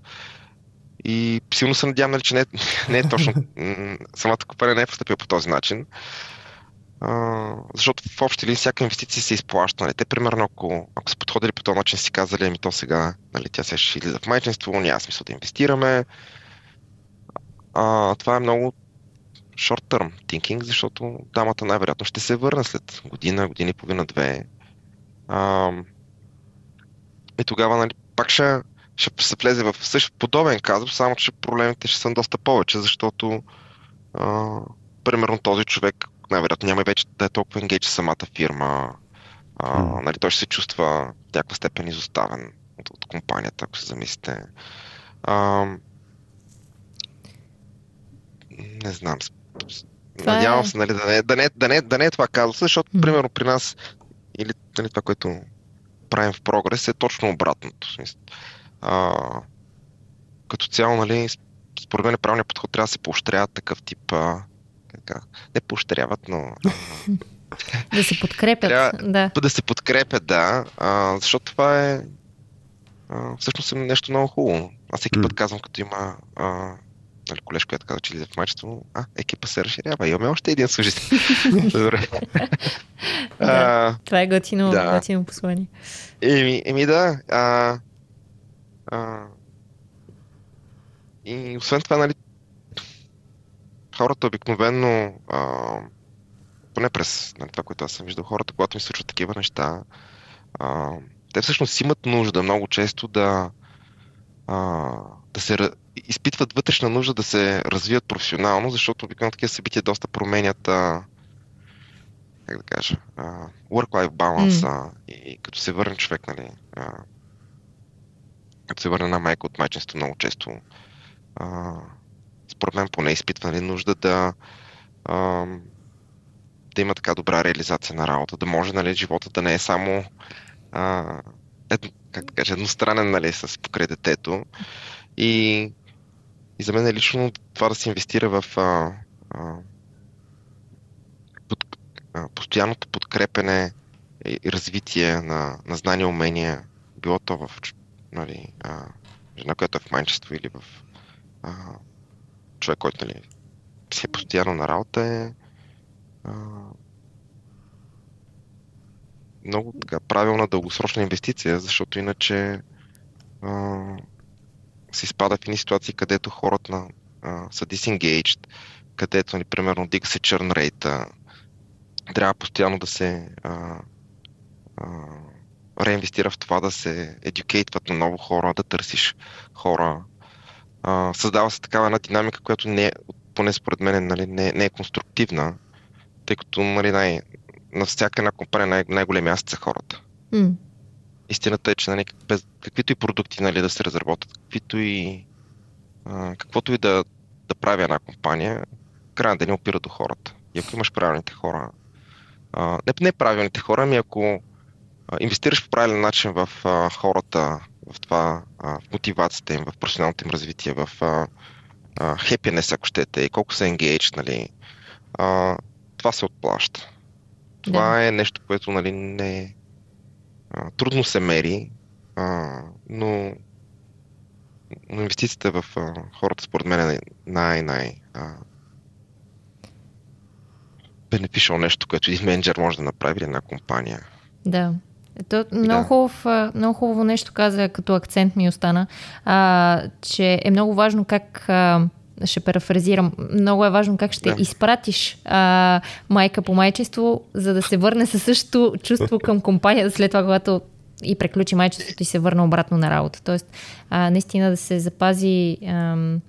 И силно се надявам, нали, че не, не е точно. самата компания не е поступила по този начин. А, защото в общи ли всяка инвестиция се изплаща. Нали. Те, примерно, ако, ако са подходили по този начин, си казали, ами то сега, нали, тя се ще излиза в майчинство, няма смисъл да инвестираме. А, това е много short-term thinking, защото дамата най-вероятно ще се върне след година, година и половина, две. А, и тогава нали, пак ще, ще се влезе в същ подобен казус, само че проблемите ще са доста повече, защото а, примерно този човек най-вероятно няма вече да е толкова енгейдж самата фирма. А, нали, той ще се чувства в някаква степен изоставен от, от компанията, ако се замислите. А, не знам, това Надявам е... се, нали, да, не, да, не, да, не, да не е това казус, защото, mm. примерно, при нас, или нали, това, което правим в прогрес, е точно обратното. Смисъл. А, като цяло, нали, според мен правилният подход трябва да се поощряват такъв тип, а, така, не поощряват, но Да се подкрепят, Трябва да. да се подкрепят, да, а, защото това е а, всъщност е нещо много хубаво. Аз всеки М. път казвам, като има а, нали, колежка, която каза, че излиза в майчество, а, екипа се разширява, имаме още един служител. Добре. а, Това е готино, Да. готино послание. Еми, еми да. А, а, и освен това, нали, хората обикновено, а, поне през нали, това, което аз съм виждал, хората, когато ми случват такива неща, а, те всъщност имат нужда много често да, а, да се изпитват вътрешна нужда да се развият професионално, защото обикновено такива събития доста променят а, как да кажа, а, work-life balance а, и като се върне човек, нали, а, като се върне на майка от майчинство много често, а, според мен поне изпитва нали, нужда да, а, да има така добра реализация на работа, да може нали, живота да не е само а, едно, как да кажа, едностранен нали, с покрай детето. И, и за мен е лично това да се инвестира в а, а, под, а, постоянното подкрепене и развитие на, на знания умения, било то в нали, а, жена, която е в майчество или в а, човек, който нали, си е постоянно на работа е а, много така правилна дългосрочна инвестиция, защото иначе а, се изпада в едни ситуации, където хората на, а, са disengaged, където, нали, примерно, дига се чърн рейта, трябва постоянно да се а, а, реинвестира в това да се едюкейтват на ново хора, да търсиш хора. А, създава се такава една динамика, която не поне според мен нали, не, не е конструктивна, тъй като нали, най, на всяка една компания най- най-големия асет са хората. М. Истината е, че нали, без, каквито и продукти нали, да се разработят, каквито и, а, каквото и да, да прави една компания, крайна да не опира до хората. И ако имаш правилните хора, а, не, не правилните хора, ами ако а, инвестираш по правилен начин в а, хората, в това, а, в мотивацията им, в професионалното им развитие, в а, а, happiness, ако щете, и колко са engaged, нали, а, това се отплаща. Това е нещо, което нали, не а, трудно се мери, а, но, но инвестицията в а, хората според мен е най-най а, beneficial нещо, което един менеджер може да направи или една компания. Да. Ето, много, Да. хубав, много хубаво нещо каза, като акцент ми остана, а, че е много важно как, а, ще парафразирам, много е важно как ще Да. изпратиш а, майка по майчество, за да се върне със същото чувство към компанията след това, когато и приключи майчеството и се върне обратно на работа. Тоест, а, наистина да се запази ам,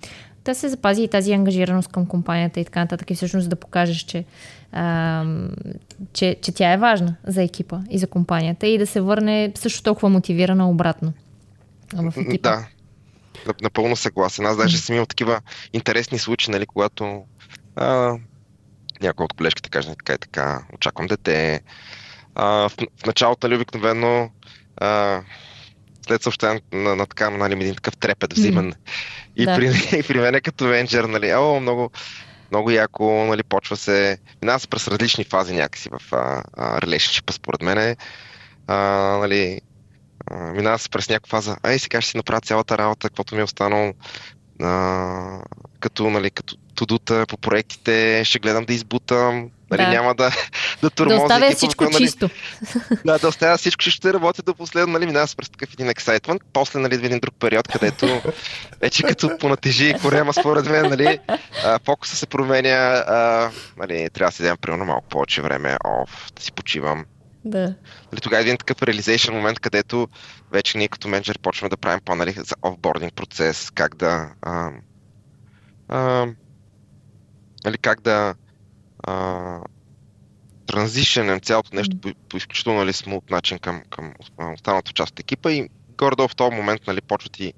да се запази и тази ангажираност към компанията и така нататък и всъщност да покажеш, че, ам, че, че тя е важна за екипа и за компанията и да се върне също толкова мотивирана обратно в екипа. Да, напълно съгласен. Аз даже съм имал такива интересни случаи, нали, когато а, някой от колежките каже така и така, очаквам дете. А, в, в началото, нали, обикновено а, след съобщението на, на така, нали, един такъв трепет взимен. И, Да. при, и при мен като менеджер, нали, о, много, много яко, нали, почва се, минава се през различни фази някакси в а, а, relationship според мен. А, нали, минава се през някаква фаза, ай сега ще си направя цялата работа, каквото ми е останало а, като, нали, като тудута по проектите, ще гледам да избутам, нали, Да. няма да, да Да тормозя оставя екипа, всичко нали, чисто. да, да оставя всичко, че ще работя до последно, нали, минава се през такъв един ексайтмент, после, нали, един друг период, където вече като понатежи корема, според мен, нали, фокуса се променя, а, нали, трябва да си дадем примерно малко повече време, оф, да си почивам. Да. Нали, тогава е един такъв realization момент, където вече ние като менеджери почваме да правим по-нали за офбординг процес, как да а, а, нали, как да а, транзишенем цялото нещо по, по изключително нали, смут начин към, към останалата част от екипа и горе-долу в този момент нали, почват и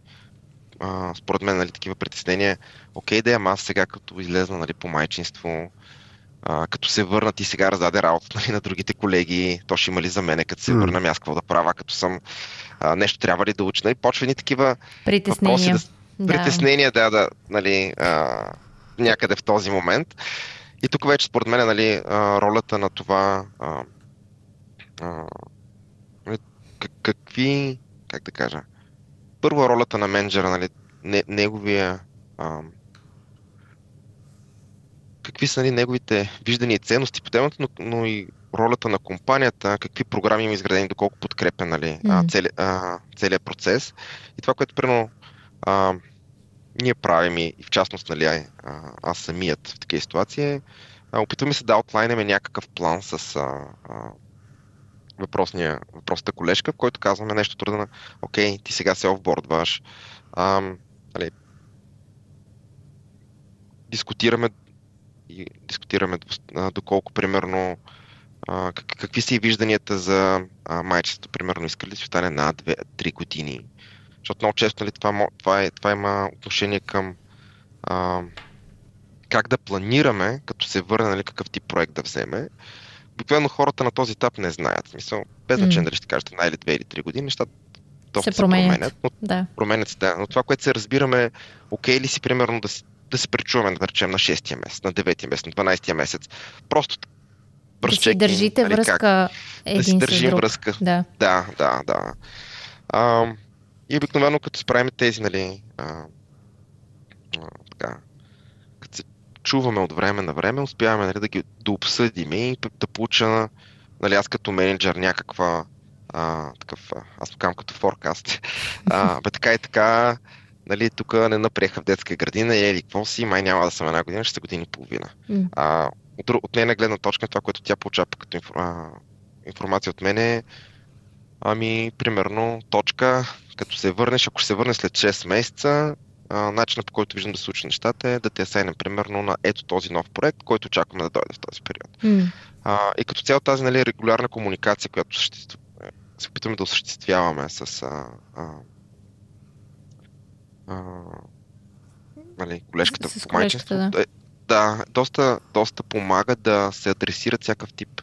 а, според мен нали, такива притеснения. Окей, да, ама аз сега като излезна нали, по майчинство, а, като се върнат и сега раздаде работата нали, на другите колеги, то ще има ли за мене, като се М. върна, ами аз какво да правя, като съм а, нещо трябва ли да уча. Нали, почва едни такива въпроси, Притеснения. да, притеснения, да, да, нали, а, някъде в този момент. И тук вече според мен нали, ролята на това а, а, нали, какви, как да кажа, първо ролята на менеджера, нали, не, неговия а, какви са нали, неговите виждания и ценности по темата, но, но и ролята на компанията, какви програми има изградени, доколко подкрепя нали, mm. цели, а, целият процес. И това, което примерно а, ние правим и в частност нали, а, аз самият в такива ситуации, а, опитваме се да аутлайнеме някакъв план с а, а, въпросния, въпросната колежка, в който казваме нещо трудно на окей, ти сега се офбордваш, а, нали, дискутираме и дискутираме доколко примерно какви са и вижданията за майчеството, примерно искали ли си стане на 2-3 години. Защото много често нали, това, това, е, това има отношение към а, как да планираме, като се върне нали, какъв тип проект да вземе. Обикновено хората на този етап не знаят. Смисъл, без значение mm. дали ще кажете една или две или три години, нещата доста се променят. Се променят, но, да. променят се, да. Но това, което се разбираме, окей ли си, примерно, да, да се пречуваме, да речем, на 6-я месец, на 9-я месец, на 12-я месец. Просто да си държите нали, връзка как, един да си държим друг. връзка. Да, да, да. да. А, и обикновено като справим тези, нали, а, а, така, като се чуваме от време на време, успяваме нали, да ги да обсъдим и да получа, нали, аз като менеджер някаква а, такъв, аз казвам като форкаст. А, бе така и така, нали, тук не наприеха в детска градина, или какво си, май няма да съм една година, ще са години и половина. Mm. А, от, от нейна гледна точка, това, което тя получава като инфор, информация от мен е, ами, примерно, точка, като се върнеш, ако ще се върнеш след 6 месеца, а, начинът по който виждам да се случи нещата е да те сайнем примерно на ето този нов проект, който очакваме да дойде в този период. Mm. А, и като цяло тази нали, регулярна комуникация, която се опитваме да осъществяваме с а, а, а, нали, колежката с по майчинство, да. Е, да, доста, доста помага да се адресират всякакъв тип,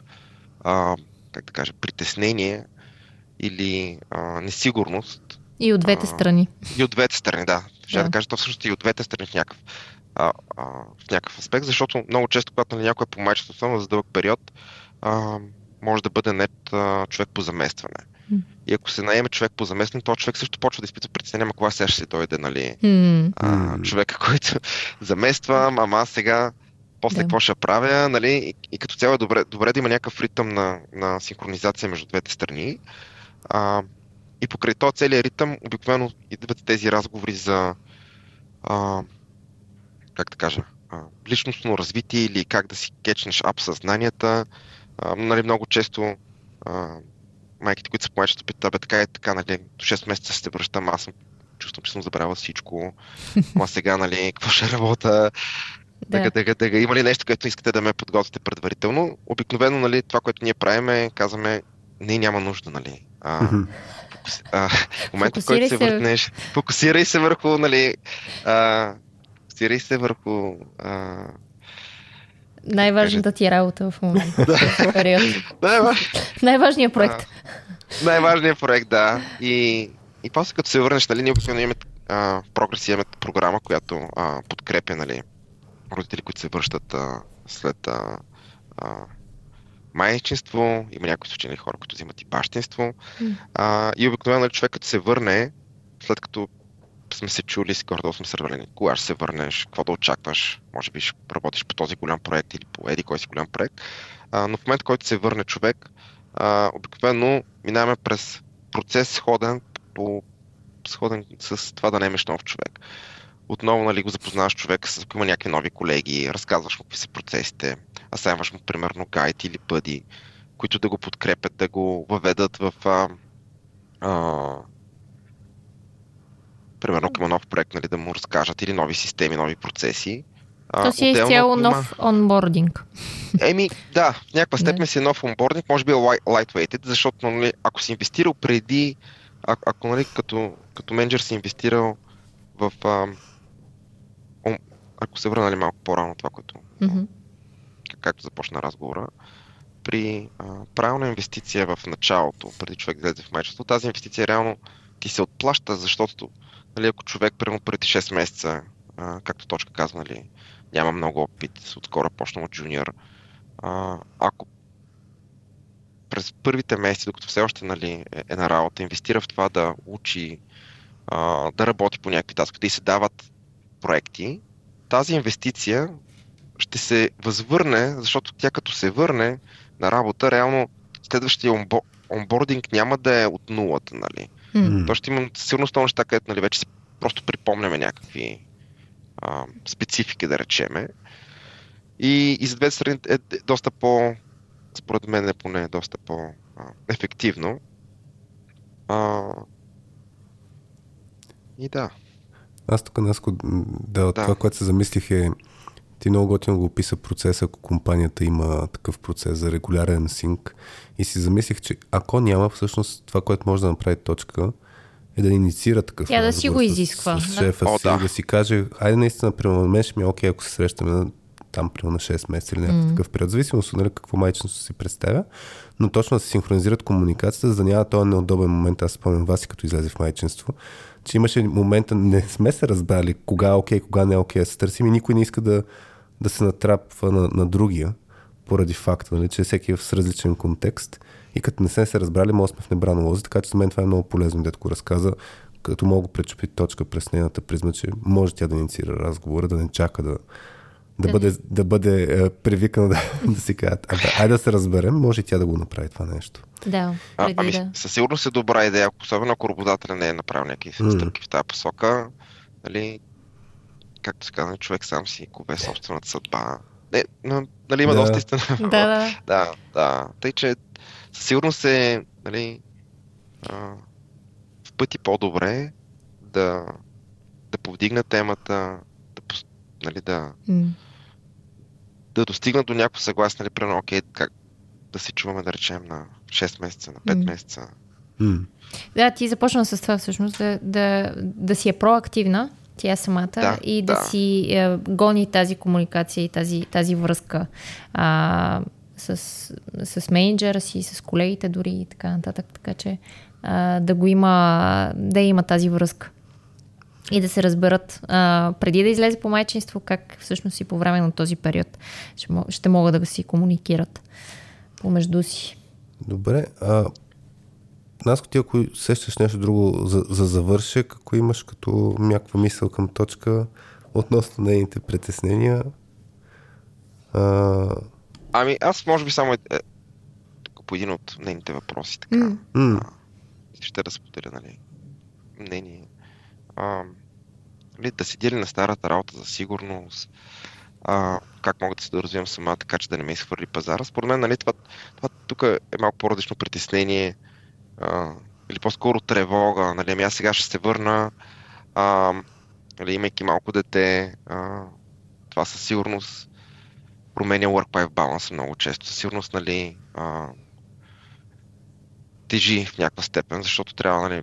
а, как да кажа, притеснение или а, несигурност. И от двете а, страни. И от двете страни, да. Ще да. да кажа, то всъщност и от двете страни в някакъв, а, а, в някакъв аспект, защото много често, когато нали, някой е по майчество само за дълъг период, а, може да бъде нет а, човек по заместване. И ако се наеме човек по заместен, то човек също почва да изпитва притеснение, ама кога сега ще дойде, нали? Mm. А, човека, който замества, ама аз сега после какво ще правя, нали? И, и като цяло е добре, добре да има някакъв ритъм на, на синхронизация между двете страни. А, и покрай този целият ритъм обикновено идват тези разговори за а, как да кажа, а, личностно развитие или как да си кечнеш ап съзнанията. А, нали, много често а, майките, които са плачат, питат, бе, така и така, нали, до 6 месеца се връщам, аз съм, чувствам, че съм забравил всичко, ама сега, нали, какво ще работя, да. Дега, дега, Има ли нещо, което искате да ме подготвите предварително? Обикновено, нали, това, което ние правим е, казваме, не, няма нужда, нали. А, а, в момента, в който се върнеш, фокусирай се върху, нали, а, фокусирай се върху а, най-важната ти работа в момента. Най-важният проект. Най-важният проект, да. И, и после като се върнеш, нали, ние обикновено имаме а, в прогрес имаме програма, която а, подкрепя нали, родители, които се връщат а, след а, а, майчинство, има някои случаи нали, хора, които взимат и бащинство. А, и обикновено нали, човек като се върне, след като сме се чули, с гордо сме се разбрали, кога ще се върнеш, какво да очакваш, може би ще работиш по този голям проект или по еди кой си голям проект. А, но в момента, който се върне човек, а, обикновено минаваме през процес сходен, по, сходен с това да немеш нов човек. Отново нали, го запознаваш човека, с ако има някакви нови колеги, разказваш му какви са процесите, асайваш му примерно гайд или пъди, които да го подкрепят, да го въведат в а, а, примерно към нов проект, нали, да му разкажат или нови системи, нови процеси. То си е изцяло нов онбординг. Еми, да, в някаква степен си е нов онбординг, може би е lightweighted, защото нали, ако си инвестирал преди, а, ако нали, като, като менеджер си инвестирал в... А, ако се върна нали, малко по-рано това, което mm-hmm. както започна разговора, при а, правилна инвестиция в началото, преди човек да влезе в майчество, тази инвестиция реално ти се отплаща, защото нали, ако човек, примерно преди 6 месеца, а, както точка казва, нали, няма много опит, отскоро почнал от джуниор. А, ако през първите месеци, докато все още нали, е, е на работа, инвестира в това да учи, а, да работи по някакви таскове, да и се дават проекти, тази инвестиция ще се възвърне, защото тя като се върне на работа, реално следващия онбординг няма да е от нулата, нали. Mm. То ще има сигурно неща, където нали, вече си просто припомняме някакви а, специфики, да речеме. И, и за двете страни е доста по, според мен е поне доста по-ефективно. А, и да. Аз тук, Наско, да, да, това, което се замислих е, ти много готино го описа процеса, ако компанията има такъв процес за регулярен синк. И си замислих, че ако няма, всъщност това, което може да направи точка, е да инициира такъв Тя да си го изисква. С, с шефа да. си, да. да си каже, айде наистина, примерно, мен ще ми е окей, ако се срещаме там примерно на 6 месеца или някакъв mm. такъв период, зависимо от нали, какво майчинство си представя, но точно да се синхронизират комуникацията, за да няма този неудобен момент. Аз спомням вас и като излезе в майчинство, че имаше момента, не сме се разбрали кога е окей, кога не е окей да се търсим и никой не иска да, да се натрапва на, на другия, поради факта, нали, че всеки е в различен контекст. И като не сме се разбрали, може сме в небрано лози, така че за мен това е много полезно, детко разказа, като мога пречупи точка през нейната призма, че може тя да инициира разговора, да не чака да, да, бъде, да бъде е, привикана да, да си кажат, а, айде да се разберем, може и тя да го направи това нещо. Да, а, ами, да. със сигурност е добра идея, особено ако работодателя не е направил някакви mm. стъпки в тази посока, нали, както се казва, човек сам си купе собствената съдба. Не, но, нали, има да. доста истина. Да, да. да, да. Тъй, че със сигурност е, нали, а, в пъти по-добре да, да повдигна темата, да, нали, да, mm да достигнат до някакво съгласие, нали, примерно, окей, как да се чуваме, да речем, на 6 месеца, на 5 mm. месеца. Mm. Да, ти започна с това всъщност, да, да, да си е проактивна, тя самата, да, и да, да. си е, гони тази комуникация и тази, тази връзка а, с, с менеджера си, с колегите дори и така нататък, така че а, да го има, да има тази връзка и да се разберат а, преди да излезе по майчинство, как всъщност и по време на този период ще, ще могат да си комуникират помежду си. Добре. А, Наско, ти ако сещаш нещо друго за, за завършек, ако имаш като някаква мисъл към точка относно нейните притеснения. А... Ами аз може би само е, е, по един от нейните въпроси така. Mm. А, ще да споделя, нали, мнение а, нали, да се дели на старата работа за сигурност, а, как мога да се доразвивам сама, така че да не ме изхвърли пазара. Според мен, нали, това, това тук е малко по-различно притеснение а, или по-скоро тревога. Нали, ами аз сега ще се върна, а, нали, имайки малко дете, а, това със сигурност променя work-life balance много често. Сигурност, нали, а, тежи в някаква степен, защото трябва, нали,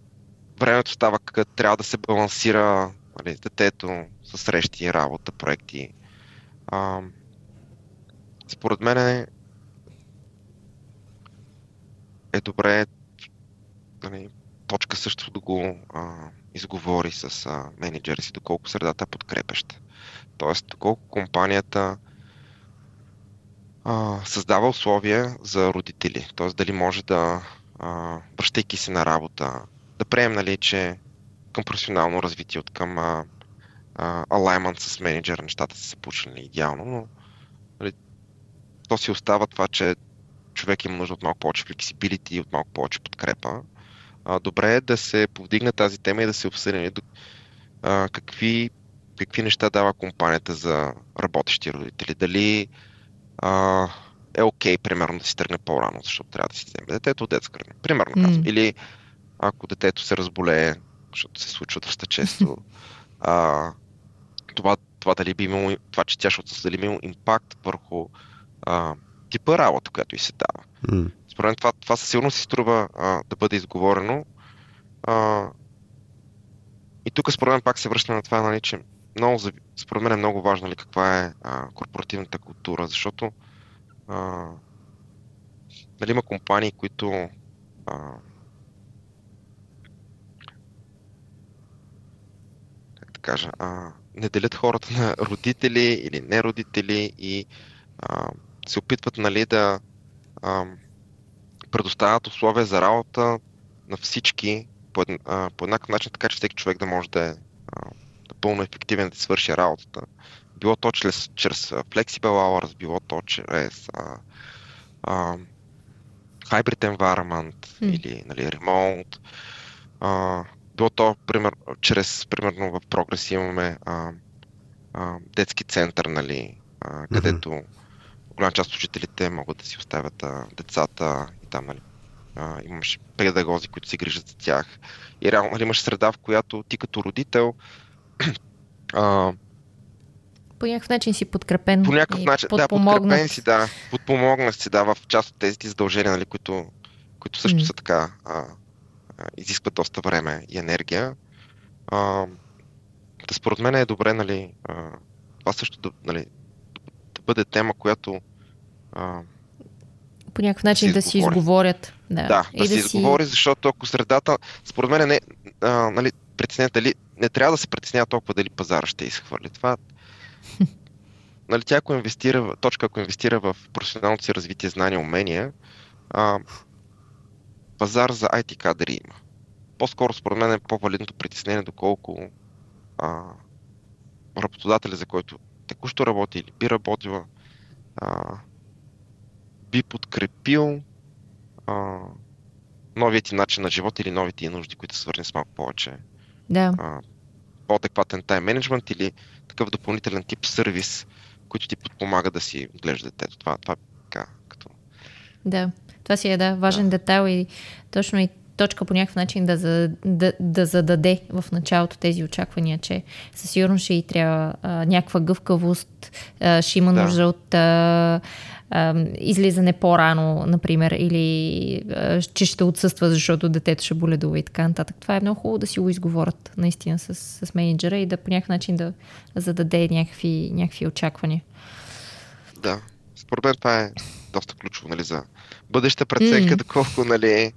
времето става как трябва да се балансира нали, детето с срещи, работа, проекти. А, според мен е, е добре нали, точка също да го а, изговори с а, менеджера си, доколко средата е подкрепеща. Тоест, доколко компанията а, създава условия за родители. Тоест, дали може да, а, връщайки се на работа, да приемем, нали, че към професионално развитие, от към а, а, alignment с менеджера, нещата са се получили идеално, но нали, то си остава това, че човек има нужда от малко повече флексибилити и от малко повече подкрепа. А, добре е да се повдигне тази тема и да се обсъди нали, какви, какви неща дава компанията за работещи родители. Дали а, е окей, okay, примерно, да си тръгне по-рано, защото трябва да си вземе детето от детска градина. Примерно mm. казвам. Или ако детето се разболее, защото се случва доста често, а, това, това, дали би имало, това, че тя ще дали би имало импакт върху а, типа работа, която и се дава. Mm. Според мен това, това със сигурност си струва а, да бъде изговорено. А, и тук според мен пак се връщаме на това, нали, че много, според мен е много важно нали, каква е а, корпоративната култура, защото а, нали, има компании, които а, кажа, а, не делят хората на родители или не родители и а, се опитват нали, да а, предоставят условия за работа на всички по, една, по еднакъв начин, така че всеки човек да може да е а, напълно ефективен да свърши работата. Било то чрез, чрез Flexible Hours, било то чрез а, а, Hybrid Environment mm. или нали, Remote. А, било то, пример, чрез, примерно в Progress имаме а, а, детски център, нали, а, където mm-hmm. голяма част от учителите могат да си оставят а, децата и там нали, а, имаш педагози, които се грижат за тях. И реално нали, имаш среда, в която ти като родител а, по някакъв начин си подкрепен. По някакъв начин, да, подкрепен си, да. Подпомогнат си, да, в част от тези ти задължения, нали, които, които също mm. са така, а, а, изискват доста време и енергия. А, да според мен е добре, нали, а, това също да, нали, да бъде тема, която а, по някакъв начин да, да си изговорят. Да, да, и да, да си изговори, защото ако средата, според мен не, а, нали, дали, не трябва да се притеснява толкова дали пазара ще изхвърли. Това нали, тя ако инвестира, точка ако инвестира в професионалното си развитие, знания, умения, а, пазар за IT кадри има. По-скоро според мен е по-валидното притеснение, доколко а, работодателя, за който текущо работи или би работила, а, би подкрепил а, новият ти начин на живот или новите ти нужди, които са свързани с малко повече. Да. А, по-адекватен тайм менеджмент или такъв допълнителен тип сервис, който ти подпомага да си отглежда детето. Това, това е така, като... Да, това си е да, важен да. детайл и точно и точка по някакъв начин да, за, да, да зададе в началото тези очаквания, че със сигурност ще и трябва а, някаква гъвкавост, а, ще има да. нужда от а, излизане по-рано, например, или че ще отсъства, защото детето ще боледува и така нататък. Това е много хубаво да си го изговорят наистина с, с менеджера и да по някакъв начин да зададе някакви, някакви очаквания. Да, според мен това е доста ключово нали, за бъдеща преценка, mm. доколко нали,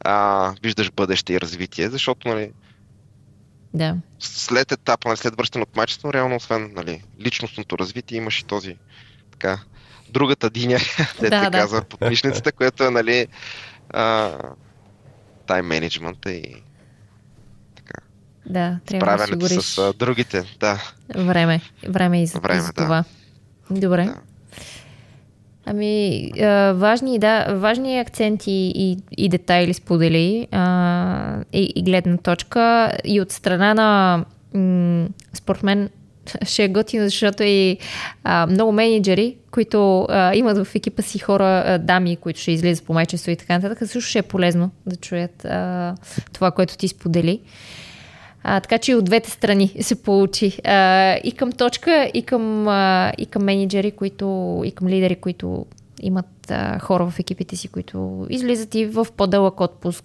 а, виждаш бъдеще и развитие, защото нали, да. след етапа, нали, след връщане от майчество, реално освен нали, личностното развитие, имаш и този така, другата диня, те да, да. казва, под мишницата, което е нали, тайм менеджмента и така. Да, трябва да осигуриш с а, другите. Да. Време. Време и за, Време, и за това. Да. Добре. Да. Ами, а, важни, да, важни акценти и, и детайли сподели а, и, и гледна точка и от страна на м, според мен ще е готино, защото и а, много менеджери, които а, имат в екипа си хора, а, дами, които ще излизат по майчество и така нататък, също ще е полезно да чуят а, това, което ти сподели. А, така че и от двете страни се получи. А, и към точка, и към, а, и към менеджери, които, и към лидери, които имат а, хора в екипите си, които излизат и в по-дълъг отпуск,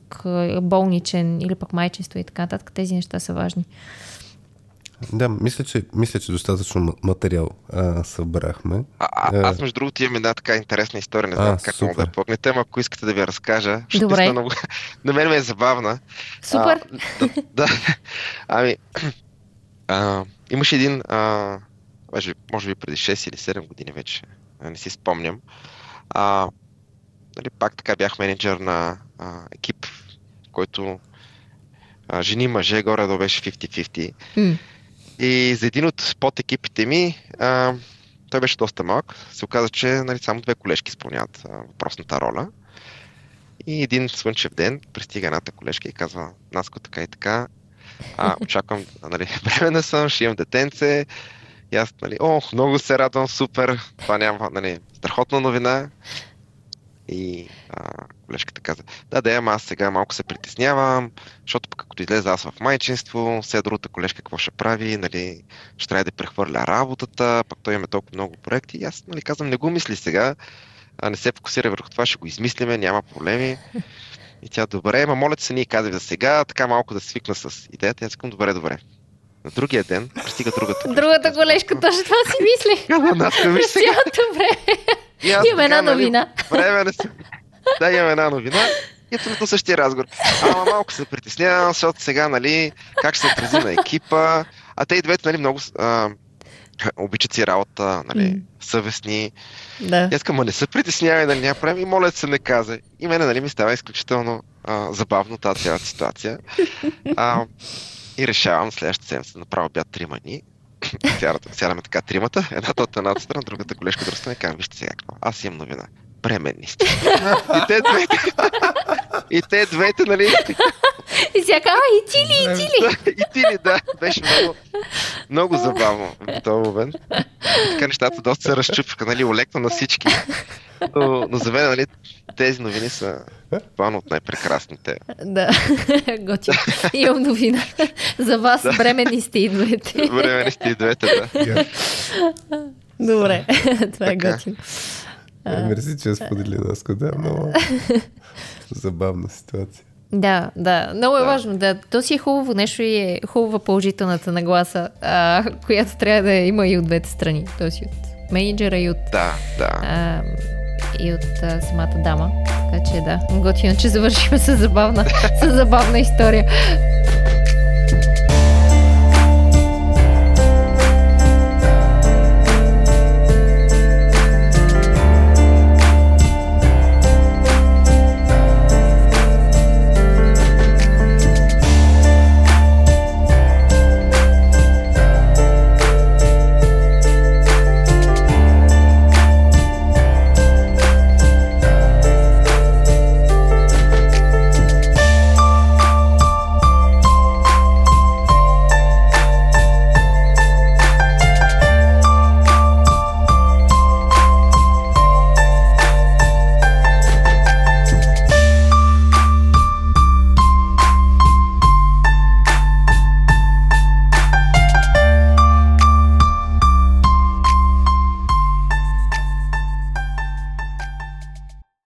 болничен или пък майчество и така нататък. Тези неща са важни. Да, мисля, че, мисля, че достатъчно материал а, събрахме. А, а, аз, между другото, имам една така интересна история. Не знам а, как супер. мога да помните, ама ако искате да ви я разкажа, Добре. Много... На мен ме е забавна. Супер. А, да, да, ами, а, имаше един, а, може, може би преди 6 или 7 години вече, не си спомням. А, нали, пак така бях менеджер на а, екип, който а, жени, мъже, горе да беше 50-50. Mm. И за един от под екипите ми, а, той беше доста малък, се оказа, че нали, само две колежки изпълняват а, въпросната роля. И един слънчев ден пристига едната колежка и казва, Наско така и така, а, очаквам, нали, времена съм, ще имам детенце. И аз, нали, о, много се радвам, супер, това няма, нали, страхотна новина. И а, колежката каза, да, да, ама аз сега малко се притеснявам, защото пък като излезе аз в майчинство, все другата колежка какво ще прави, нали, ще трябва да прехвърля работата, пък той има толкова много проекти. И аз нали, казвам, не го мисли сега, а не се фокусира върху това, ще го измислиме, няма проблеми. И тя, добре, ма моля се, ние казах за сега, така малко да свикна с идеята. Аз казвам, добре, добре. На другия ден пристига другата. Другата колежка, точно това си мисли. Добре. Имам една нали, новина. Време не се да, имам една новина. И абсолютно същия разговор. Ама малко се притеснявам, защото сега, нали, как ще се отрази на екипа, А те и двете, нали, много а, обичат си работа, нали, mm. съвестни. Да. И аз не се притеснявай, нали, няма проблем и моля да се не каза. И мене, нали, ми става изключително а, забавно тази цялата ситуация. А, и решавам следващата седмица да направя обяд три мани. Сядаме така тримата, едната от едната страна, другата колежка от страна и казвам, вижте сега какво, аз имам новина. Бременни сте. и те двете, и те двете, нали? И сега казва, и ти ли, и ти ли? и ти ли, да. Беше много, много забавно в този момент. Така нещата доста се разчупваха, нали, олекна на всички. Но, но за мен, нали, тези новини са буквално от най-прекрасните. Да, готи. Имам новина. За вас да. бремени сте и двете. Бремени сте и двете, да. Добре, това е готино. Мерси, че сподели да, много забавна ситуация. Да, да. Много е да. важно. Да. То си е хубаво нещо и е хубава положителната нагласа, а, която трябва да има и от двете страни. Тоест и от менеджера и от... Да, да. А, и от а, самата дама. Така че да, готино, че завършиме с забавна, с забавна история.